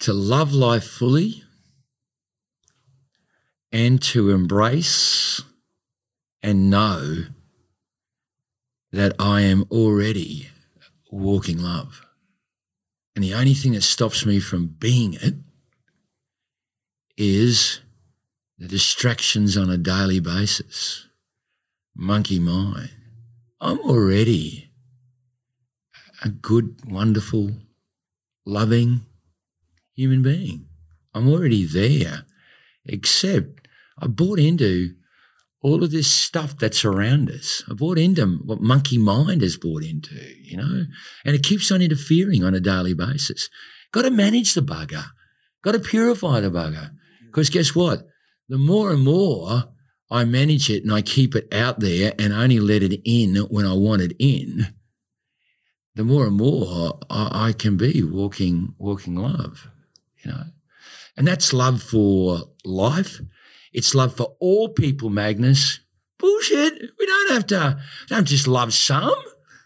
to love life fully and to embrace and know that I am already walking love. And the only thing that stops me from being it is the distractions on a daily basis. Monkey mind. I'm already a good, wonderful, loving human being. I'm already there, except I bought into all of this stuff that's around us. I bought into what monkey mind has bought into, you know, and it keeps on interfering on a daily basis. Got to manage the bugger. Got to purify the bugger. Because guess what? The more and more I manage it and I keep it out there and only let it in when I want it in, the more and more I, I can be walking, walking love, you know. And that's love for life. It's love for all people, Magnus. Bullshit. We don't have to, don't just love some.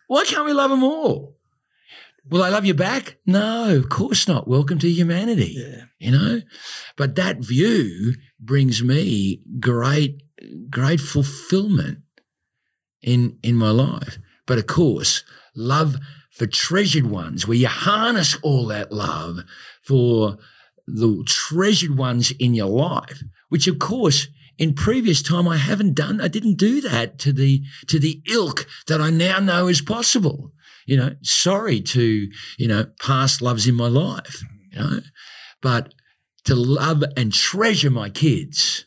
Why can't we love them all? Will I love you back? No, of course not. Welcome to humanity. Yeah. You know? But that view brings me great, great fulfillment in in my life. But of course, love for treasured ones, where you harness all that love for the treasured ones in your life, which of course in previous time I haven't done. I didn't do that to the to the ilk that I now know is possible. You know, sorry to you know past loves in my life. You know, but to love and treasure my kids,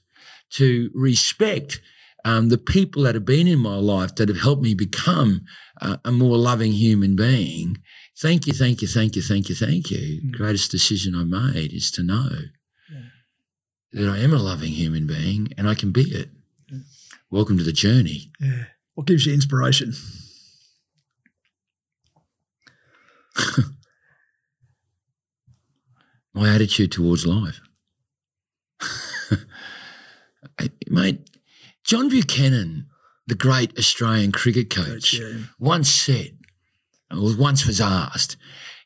to respect um, the people that have been in my life that have helped me become uh, a more loving human being. Thank you, thank you, thank you, thank you, thank you. Mm. Greatest decision I made is to know. That I am a loving human being and I can be it. Yeah. Welcome to the journey. Yeah. What gives you inspiration? My attitude towards life. I- Mate, John Buchanan, the great Australian cricket coach, Yeah. once said, or once was asked,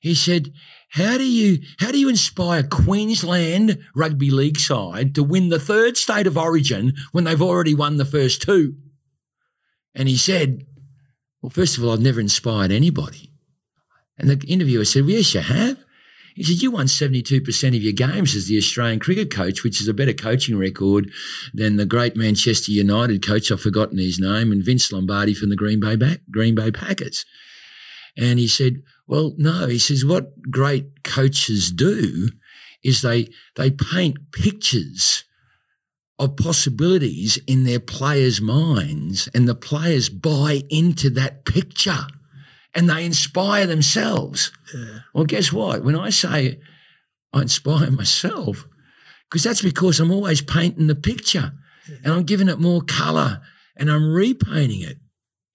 he said, how do you how do you inspire Queensland rugby league side to win the third state of origin when they've already won the first two? And he said, Well, first of all, I've never inspired anybody. And the interviewer said, well, Yes, you have. He said, You won 72% of your games as the Australian cricket coach, which is a better coaching record than the great Manchester United coach, I've forgotten his name, and Vince Lombardi from the Green Bay, Green Bay Packers. And he said, Well, no. He says, What great coaches do is they, they paint pictures of possibilities in their players' minds, and the players buy into that picture. and they inspire themselves. Yeah. Well, guess what? When I say I inspire myself, because that's because I'm always painting the picture and I'm giving it more colour and I'm repainting it.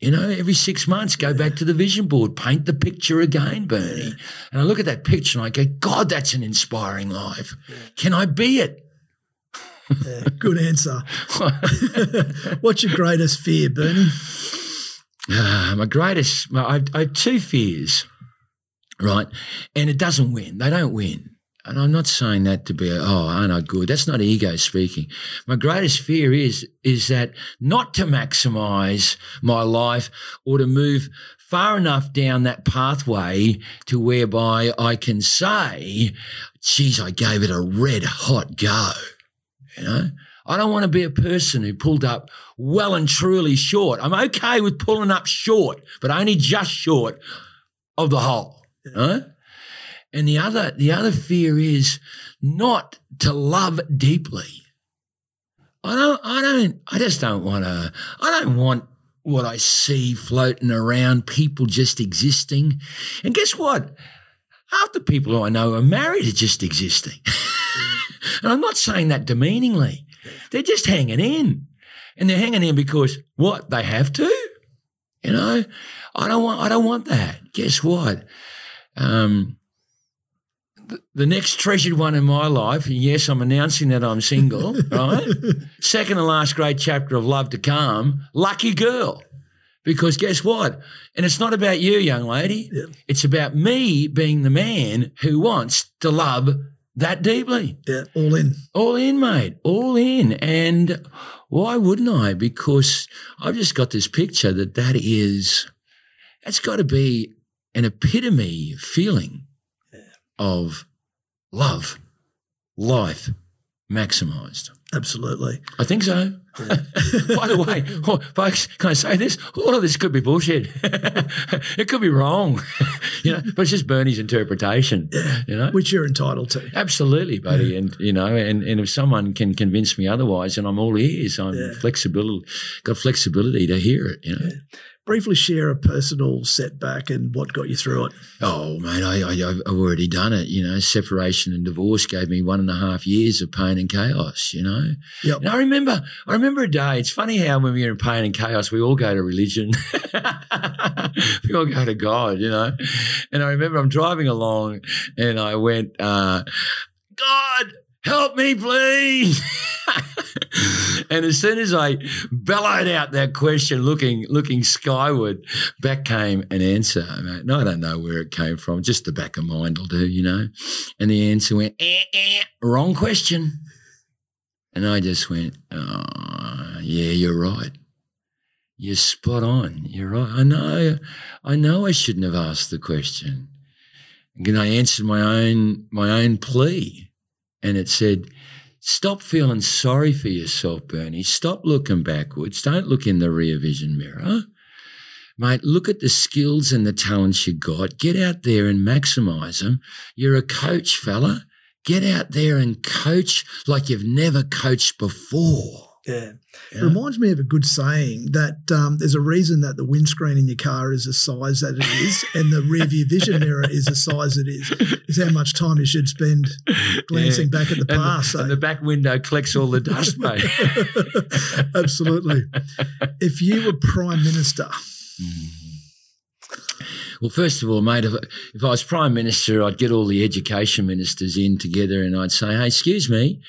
You know, every six months, go back to the vision board, paint the picture again, Bernie. And I look at that picture and I go, God, that's an inspiring life. Can I be it? Yeah, good answer. What's your greatest fear, Bernie? Ah, my greatest, my, I, I have two fears, right? And it doesn't win. They don't win. And I'm not saying that to be, oh, aren't I good? That's not ego speaking. My greatest fear is, is that not to maximize my life or to move far enough down that pathway to whereby I can say, geez, I gave it a red hot go. You know, I don't want to be a person who pulled up well and truly short. I'm okay with pulling up short, but only just short of the hole. Right? And the other, the other fear is not to love deeply. I don't, I don't, I just don't want to, I don't want what I see floating around, people just existing. And guess what? Half the people I know are married are just existing. and I'm not saying that demeaningly. They're just hanging in. And they're hanging in because what? They have to? You know? I don't want I don't want that. Guess what? Um, the next treasured one in my life, and yes, I'm announcing that I'm single, right? Second and last great chapter of Love to Come, lucky girl. Because guess what? And it's not about you, young lady. Yeah. It's about me being the man who wants to love that deeply. Yeah, all in. All in, mate. All in. And why wouldn't I? Because I've just got this picture that that is, that's got to be an epitome feeling of love, life maximized. Absolutely. I think so. By the way, oh, folks, can I say this? All of this could be bullshit. it could be wrong, you know. But it's just Bernie's interpretation, you know. Which you're entitled to. Absolutely, buddy. And you know, and, and if someone can convince me otherwise, and I'm all ears. I'm Yeah. flexible, got flexibility to hear it. You know. Briefly share a personal setback and what got you through it. Oh man, I, I I've already done it. You know, separation and divorce gave me one and a half years of pain and chaos. You know, Yep. and I remember, I remember a day. It's funny how when we're in pain and chaos, we all go to religion. we all go to God. You know, and I remember I'm driving along, and I went, uh, God. Help me, please. and as soon as I bellowed out that question, looking looking skyward, back came an answer. mate. And I don't know where it came from. Just the back of mind will do, you know. And the answer went, eh, eh, wrong question. And I just went, oh, yeah, you're right. You're spot on. You're right. I know. I know I shouldn't have asked the question. And I answered my own my own plea, and it said, "Stop feeling sorry for yourself, Bernie. Stop looking backwards. Don't look in the rear vision mirror." Mate, look at the skills and the talents you got. Get out there and maximize them. You're a coach, fella. Get out there and coach like you've never coached before. Yeah. It reminds me of a good saying that um, there's a reason that the windscreen in your car is the size that it is and the rear view vision mirror is the size it is. Is how much time you should spend glancing Yeah. back at the And past. and eh? the back window collects all the dust, mate. Absolutely. If you were prime minister, Well, first of all, mate, if, if I was Prime Minister, I'd get all the education ministers in together and I'd say, hey, excuse me,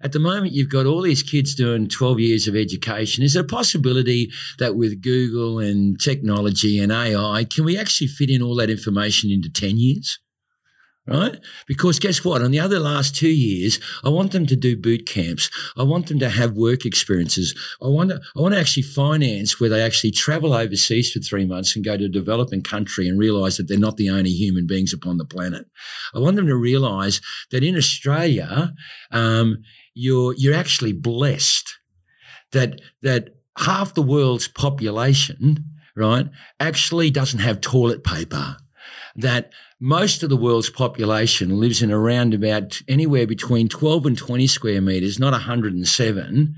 at the moment you've got all these kids doing 12 years of education. Is there a possibility that with Google and technology and AI, can we actually fit in all that information into 10 years? Right? Because guess what? On the other last two years, I want them to do boot camps. I want them to have work experiences. I want to, I want to actually finance where they actually travel overseas for three months and go to a developing country and realize that they're not the only human beings upon the planet. I want them to realize that in Australia, um, you're, you're actually blessed that, that half the world's population, right, actually doesn't have toilet paper. That most of the world's population lives in around about anywhere between 12 and 20 square meters, not 107.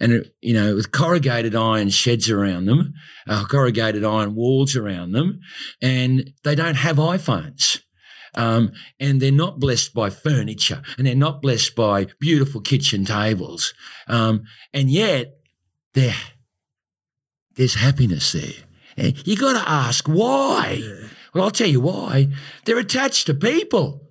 And, you know, with corrugated iron sheds around them, uh, corrugated iron walls around them, and they don't have iPhones. Um, and they're not blessed by furniture and they're not blessed by beautiful kitchen tables. Um, and yet, there, there's happiness there. And you got to ask why. Well, I'll tell you why. They're attached to people.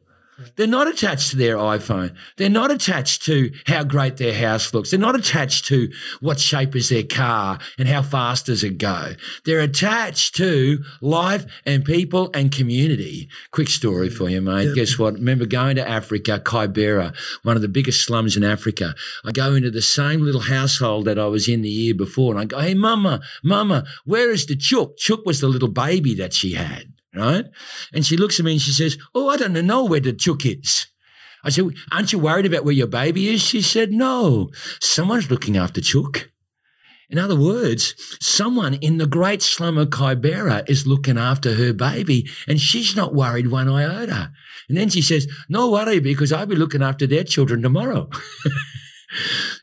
They're not attached to their iPhone. They're not attached to how great their house looks. They're not attached to what shape is their car and how fast does it go. They're attached to life and people and community. Quick story for you, mate. Yep. Guess what? Remember going to Africa, Kibera, one of the biggest slums in Africa. I go into the same little household that I was in the year before and I go, Hey, mama, mama, where is the chook? Chook was the little baby that she had right? And she looks at me and she says, Oh, I don't know where the chook is. I said, Aren't you worried about where your baby is? She said, No, someone's looking after Chook. In other words, someone in the great slum of Kibera is looking after her baby and she's not worried one iota. And then she says, No worry, because I'll be looking after their children tomorrow.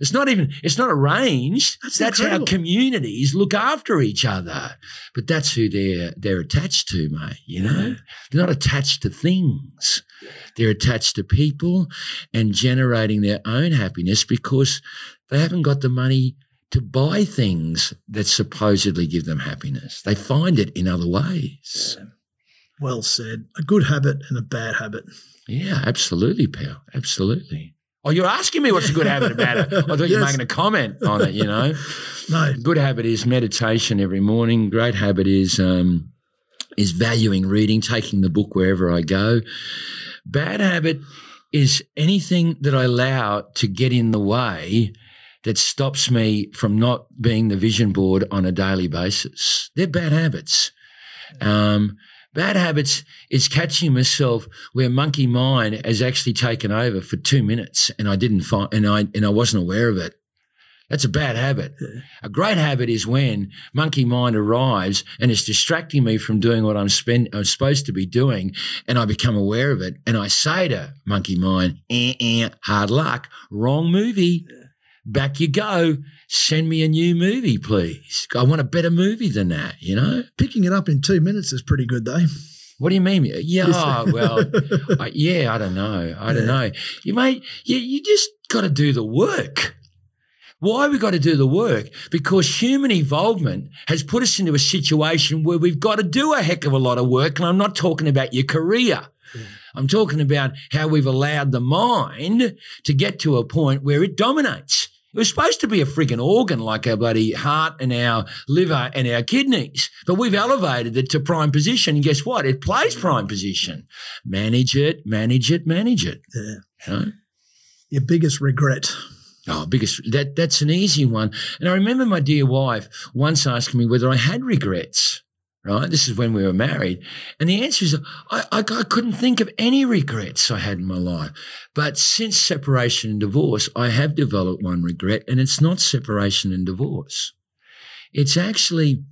It's not even, it's not arranged. That's That's, how communities look after each other. But that's who they're, they're attached to, mate. You know, they're not attached to things. They're attached to people and generating their own happiness because they haven't got the money to buy things that supposedly give them happiness. They find it in other ways. Well said. A good habit and a bad habit. Yeah, absolutely, pal. Absolutely. Oh, you're asking me what's a good habit about it. I thought you were making a comment on it, you know. No, Good habit is meditation every morning. Great habit is um, is valuing reading, taking the book wherever I go. Bad habit is anything that I allow to get in the way that stops me from not being the vision board on a daily basis. They're bad habits. Um, bad habits is catching myself where monkey mind has actually taken over for two minutes and I didn't find and I and I wasn't aware of it. That's a bad habit. A great habit is when monkey mind arrives and it's distracting me from doing what I'm, spend, I'm supposed to be doing, and I become aware of it. And I say to monkey mind, eh, eh, hard luck, wrong movie. Back you go. Send me a new movie, please. I want a better movie than that, you know? picking it up in two minutes is pretty good, though. What do you mean? Yeah, oh, well, I, yeah, I don't know. I don't know. You mate, you, you just got to do the work. Why we got to do the work? Because human involvement has put us into a situation where we've got to do a heck of a lot of work. And I'm not talking about your career. I'm talking about how we've allowed the mind to get to a point where it dominates. It was supposed to be a friggin' organ like our bloody heart and our liver and our kidneys, but we've elevated it to prime position. And guess what? It plays prime position. Manage it, manage it, manage it. Yeah. You know? Your biggest regret. Oh, biggest that that's an easy one. And I remember my dear wife once asking me whether I had regrets. Right, this is when we were married, and the answer is I, I, I couldn't think of any regrets I had in my life. But since separation and divorce, I have developed one regret, and it's not separation and divorce. It's actually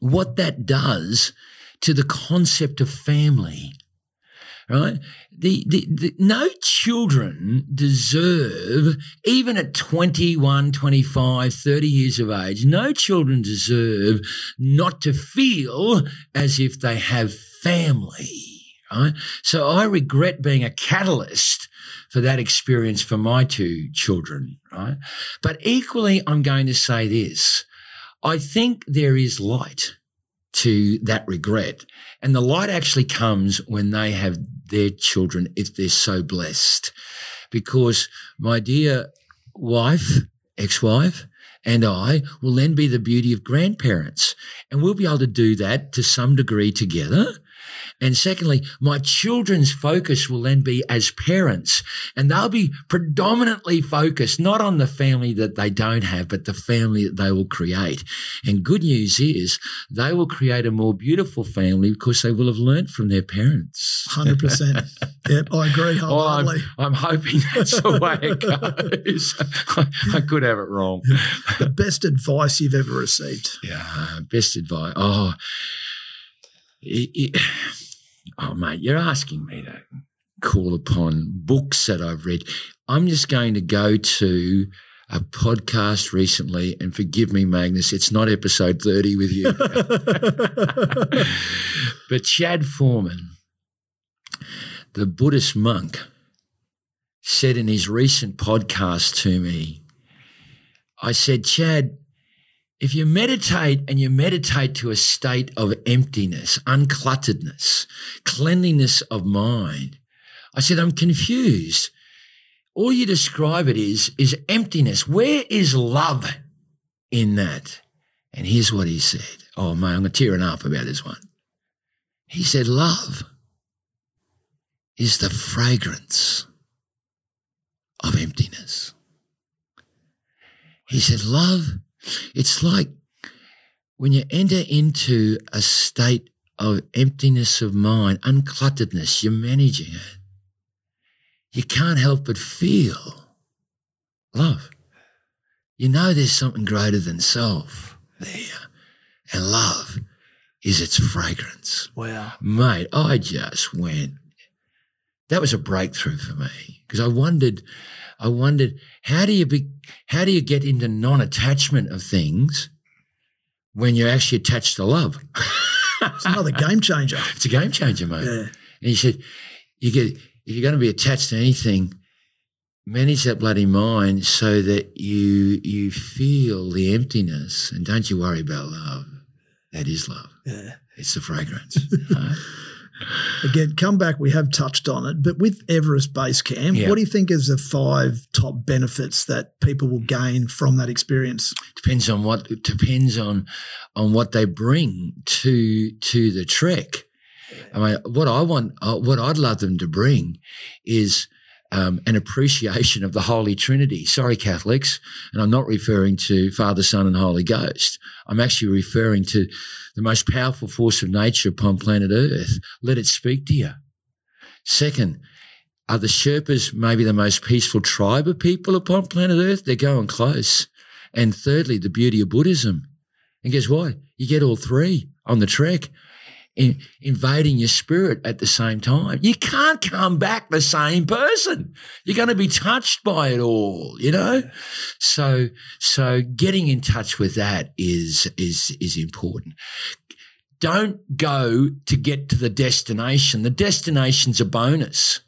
what that does to the concept of family right? The, the, the, no children deserve, even at 21, 25, 30 years of age, no children deserve not to feel as if they have family, right? So I regret being a catalyst for that experience for my two children, right? But equally, I'm going to say this. I think there is light to that regret. And the light actually comes when they have their children, if they're so blessed. Because my dear wife, ex wife, and I will then be the beauty of grandparents. And we'll be able to do that to some degree together. And secondly, my children's focus will then be as parents, and they'll be predominantly focused not on the family that they don't have, but the family that they will create. And good news is they will create a more beautiful family because they will have learnt from their parents. 100%. yep, I agree Oh, I'm, wholeheartedly. I'm hoping that's the way it goes. I, I could have it wrong. the best advice you've ever received. Yeah, best advice. Oh, it, it, Oh, mate, you're asking me to call upon books that I've read. I'm just going to go to a podcast recently, and forgive me, Magnus, it's not episode 30 with you. but Chad Foreman, the Buddhist monk, said in his recent podcast to me, I said, Chad, if you meditate and you meditate to a state of emptiness, unclutteredness, cleanliness of mind, I said, I'm confused. All you describe it is, is emptiness. Where is love in that? And here's what he said. Oh, man, I'm tearing up about this one. He said, Love is the fragrance of emptiness. He said, Love, it's like when you enter into a state of emptiness of mind, unclutteredness, you're managing it. You can't help but feel love. You know there's something greater than self there. And love is its fragrance. Wow. Mate, I just went. That was a breakthrough for me because I wondered, I wondered how do you be, how do you get into non-attachment of things when you're actually attached to love? It's another game changer. it's a game changer, mate. Yeah. And he said, you get if you're going to be attached to anything, manage that bloody mind so that you you feel the emptiness and don't you worry about love. That is love. Yeah. It's the fragrance. Again, come back. We have touched on it, but with Everest Base Camp, Yeah. what do you think is the five top benefits that people will gain from that experience? depends on what depends on on what they bring to to the trek. I mean, what I want, uh, what I'd love them to bring, is um, an appreciation of the Holy Trinity. Sorry, Catholics, and I'm not referring to Father, Son, and Holy Ghost. I'm actually referring to the most powerful force of nature upon planet Earth. Let it speak to you. Second, are the Sherpas maybe the most peaceful tribe of people upon planet Earth? They're going close. And thirdly, the beauty of Buddhism. And guess what? You get all three on the trek, in, invading your spirit at the same time. You can't come back the same person. You're going to be touched by it all, you know? So, so getting in touch with that is, is, is important. Don't go to get to the destination. The destination's a bonus.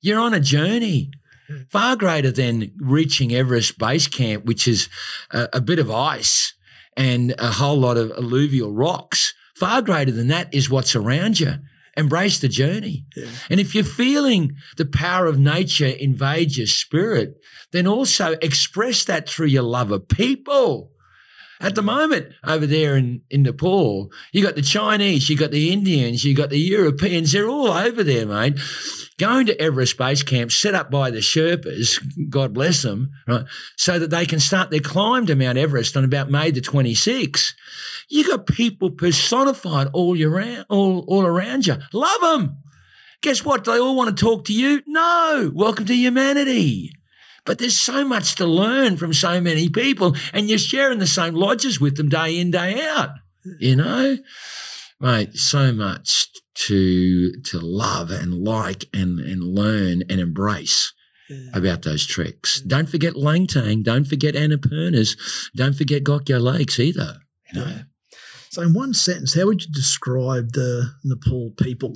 You're on a journey hmm. far greater than reaching Everest Base Camp, which is a, a bit of ice and a whole lot of alluvial rocks. Far greater than that is what's around you. Embrace the journey. Yeah. And if you're feeling the power of nature invade your spirit, then also express that through your love of people. At the moment, over there in, in Nepal, you got the Chinese, you got the Indians, you got the Europeans, they're all over there, mate. Going to Everest Base Camp, set up by the Sherpas, God bless them, right, so that they can start their climb to Mount Everest on about May the 26th. You got people personified all year round, all, all around you. Love them. Guess what? Do They all want to talk to you? No. Welcome to humanity. But there's so much to learn from so many people, and you're sharing the same lodges with them day in, day out. You know, mate, so much to to love and like and and learn and embrace about those treks. Don't forget Langtang. Don't forget Annapurnas. Don't forget Gokyo Lakes either. You know, Yeah. So, in one sentence, how would you describe the Nepal people?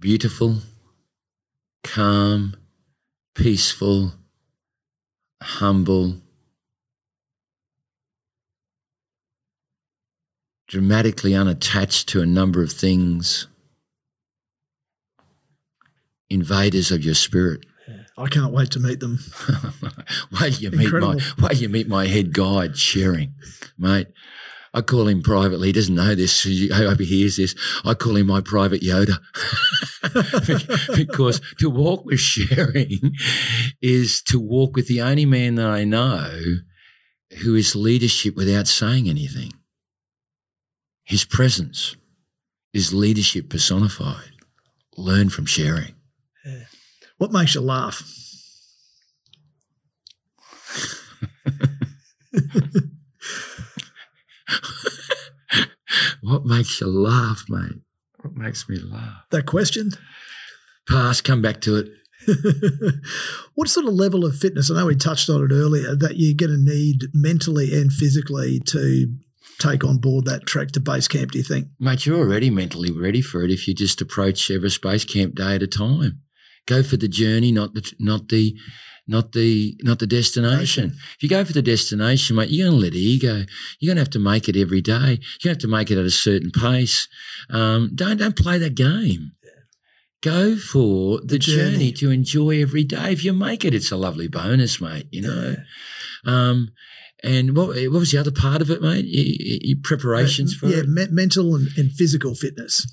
beautiful, calm, peaceful, humble, dramatically unattached to a number of things, invaders of your spirit. I can't wait to meet them. wait you meet my Incredible. wait you meet my head guide sharing, mate. I call him privately. He doesn't know this. I hope he hears this. I call him my private Yoda because to walk with sharing is to walk with the only man that I know who is leadership without saying anything. His presence is leadership personified. Learn from sharing. What makes you laugh? What makes you laugh, mate? What makes me laugh? That question. Pass, come back to it. what sort of level of fitness? I know we touched on it earlier that you're going to need mentally and physically to take on board that trek to base camp, do you think? Mate, you're already mentally ready for it if you just approach Everest Base Camp day at a time. Go for the journey, not the not the not the not the destination. If you go for the destination, mate, you're going to let ego. You're going to have to make it every day. You're going to have to make it at a certain pace. Um, don't don't play that game. Go for the, the journey. journey. to enjoy every day. If you make it, it's a lovely bonus, mate. You know. Yeah. Um, and what, what was the other part of it, mate? Your, your preparations for yeah, it? Me- mental and, and physical fitness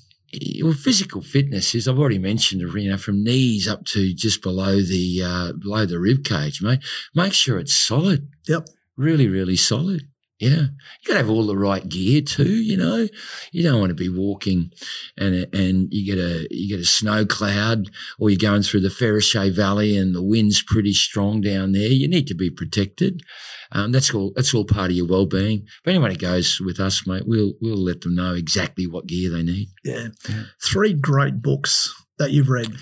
well, physical fitness is I've already mentioned, you know, from knees up to just below the uh, below the rib cage, mate. Make sure it's solid. Yep. Really, really solid. Yeah, you got to have all the right gear too. You know, you don't want to be walking and and you get a you get a snow cloud, or you're going through the Pheriche Valley and the wind's pretty strong down there. You need to be protected. Um, that's all. That's all part of your well-being. If anyone who goes with us, mate, we'll we'll let them know exactly what gear they need. Yeah, yeah. three great books that you've read.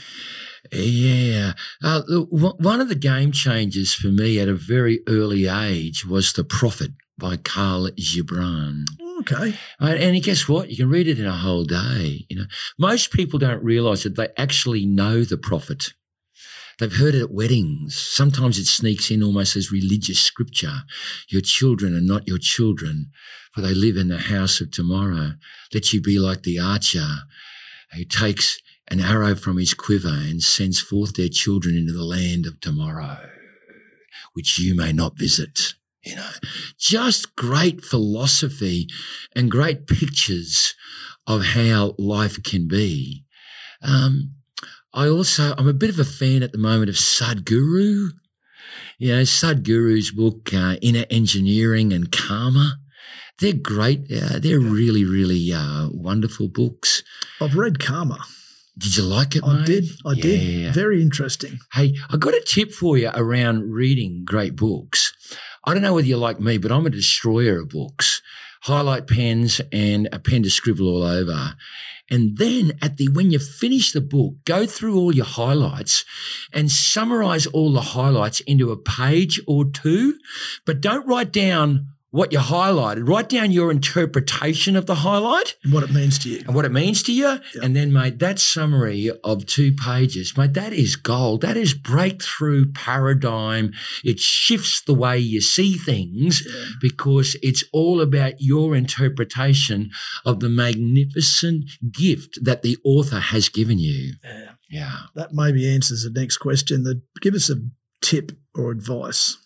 Yeah. Uh, one of the game changers for me at a very early age was The Prophet by Khalil Gibran. Okay. And guess what? You can read it in a whole day. You know, most people don't realize that they actually know the prophet. They've heard it at weddings. Sometimes it sneaks in almost as religious scripture. Your children are not your children, for they live in the house of tomorrow. Let you be like the archer who takes an arrow from his quiver and sends forth their children into the land of tomorrow, which you may not visit. You know, just great philosophy and great pictures of how life can be. Um, I also, I'm a bit of a fan at the moment of Sadhguru. You know, Sadhguru's book, uh, Inner Engineering and Karma. They're great. Uh, they're really, really uh, wonderful books. I've read Karma. Did you like it? I mate? did. I yeah. did. Very interesting. Hey, I got a tip for you around reading great books. I don't know whether you're like me, but I'm a destroyer of books, highlight pens and a pen to scribble all over. And then at the when you finish the book, go through all your highlights and summarize all the highlights into a page or two, but don't write down what you highlighted. Write down your interpretation of the highlight. And what it means to you. And what it means to you. And then, mate, that summary of two pages, mate, that is gold. That is breakthrough paradigm. It shifts the way you see things yeah. because it's all about your interpretation of the magnificent gift that the author has given you. Yeah. Yeah. That maybe answers the next question. That give us a tip or advice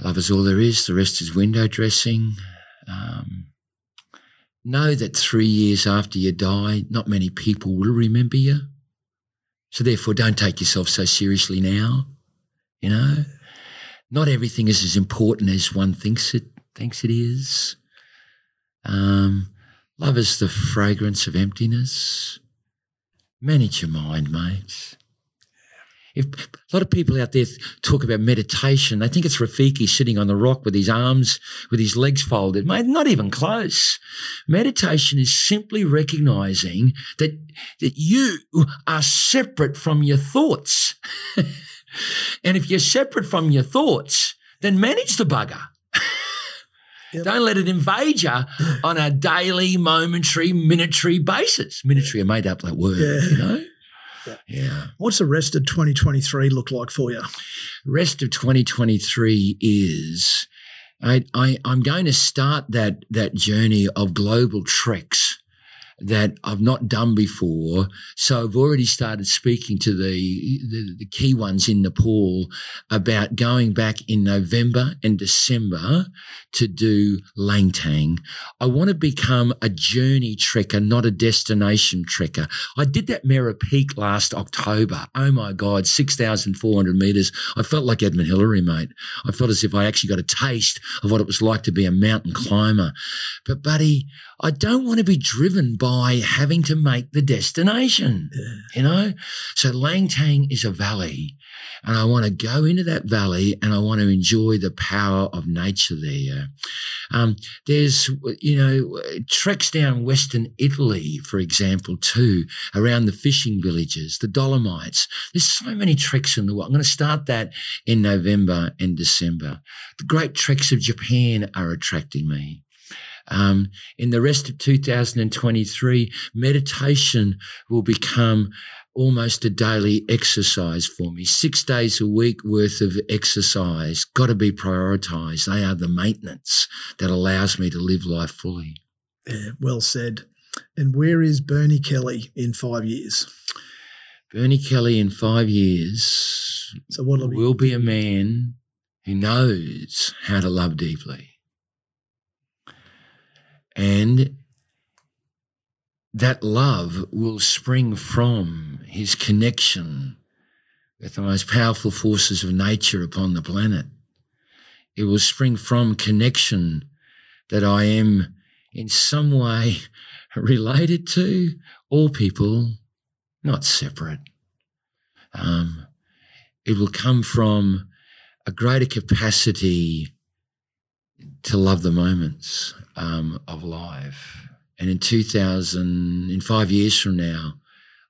Love is all there is. The rest is window dressing. Um, know that three years after you die, not many people will remember you. So therefore, don't take yourself so seriously now. You know, not everything is as important as one thinks it thinks it is. Um, love is the fragrance of emptiness. Manage your mind, mates. If a lot of people out there talk about meditation, they think it's Rafiki sitting on the rock with his arms, with his legs folded. Mate, not even close. Meditation is simply recognizing that, that you are separate from your thoughts. and if you're separate from your thoughts, then manage the bugger. Yep. Don't let it invade you on a daily, momentary, minutary basis. Minutary are made up that word, yeah. you know? Yeah. yeah. What's the rest of 2023 look like for you? Rest of 2023 is I, I I'm going to start that that journey of global treks that I've not done before. So I've already started speaking to the, the, the, key ones in Nepal about going back in November and December to do Langtang. I want to become a journey trekker, not a destination trekker. I did that Mera Peak last October. Oh my God, 6,400 meters. I felt like Edmund Hillary, mate. I felt as if I actually got a taste of what it was like to be a mountain climber. But buddy, I don't want to be driven by by having to make the destination. Yeah. You know? So Langtang is a valley. And I want to go into that valley and I want to enjoy the power of nature there. Um, there's, you know, treks down Western Italy, for example, too, around the fishing villages, the Dolomites. There's so many treks in the world. I'm going to start that in November and December. The great treks of Japan are attracting me. Um, in the rest of 2023, meditation will become almost a daily exercise for me. Six days a week worth of exercise, got to be prioritized. They are the maintenance that allows me to live life fully. Yeah, well said. And where is Bernie Kelly in five years? Bernie Kelly in five years So what'll be? will be a man who knows how to love deeply. And that love will spring from his connection with the most powerful forces of nature upon the planet. It will spring from connection that I am in some way related to all people, not separate. Um, it will come from a greater capacity to love the moments um, of life. And in 2000, in five years from now,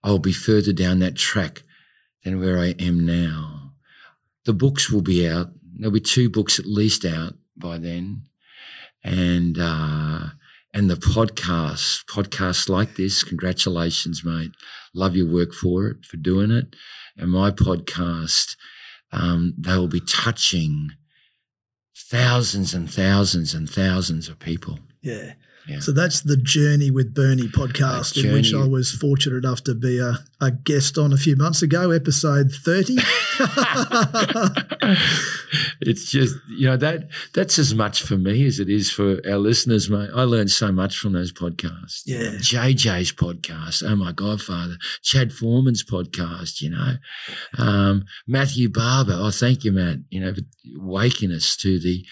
I'll be further down that track than where I am now. The books will be out. There'll be two books at least out by then. And, uh, and the podcast, podcasts like this, congratulations, mate. Love your work for it, for doing it. And my podcast, um, they will be touching thousands and thousands and thousands of people. Yeah. Yeah. So that's the Journey with Bernie podcast, in which I was fortunate enough to be a, a guest on a few months ago, episode 30. it's just you know that that's as much for me as it is for our listeners, mate. I learned so much from those podcasts. Yeah. JJ's podcast. Oh my godfather, Chad Foreman's podcast. You know, um, Matthew Barber. Oh, thank you, Matt. You know, waking us to the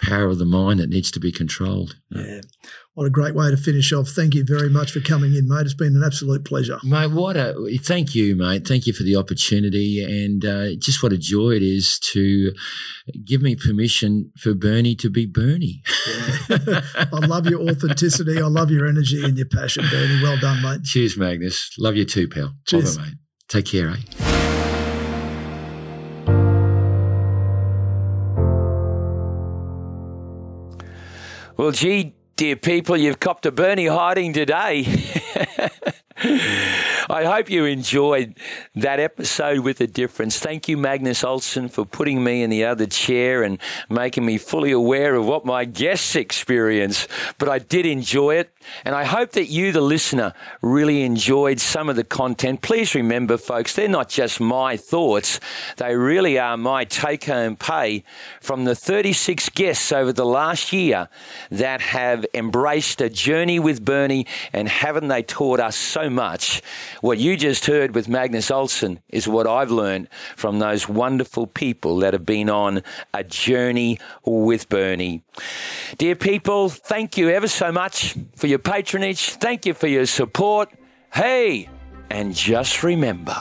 power of the mind that needs to be controlled. yeah. What a great way to finish off. Thank you very much for coming in, mate. It's been an absolute pleasure. Mate, what a thank you, mate. Thank you for the opportunity, and uh, just what a joy it is to give me permission for Bernie to be Bernie. I love your authenticity. I love your energy and your passion, Bernie. Well done, mate. Cheers, Magnus. Love you too, pal. Cheers. Bye, mate. Take care, eh? Well, gee, dear people, you've copped a Bernie hiding today. I hope you enjoyed that episode with a difference. Thank you, Magnus Olson, for putting me in the other chair and making me fully aware of what my guests experience. But I did enjoy it, and I hope that you, the listener, really enjoyed some of the content. Please remember, folks, they're not just my thoughts, they really are my take home pay from the 36 guests over the last year that have embraced a journey with Bernie, and haven't they taught us so much? What you just heard with Magnus Olson is what I've learned from those wonderful people that have been on a journey with Bernie. Dear people, thank you ever so much for your patronage. Thank you for your support. Hey, and just remember.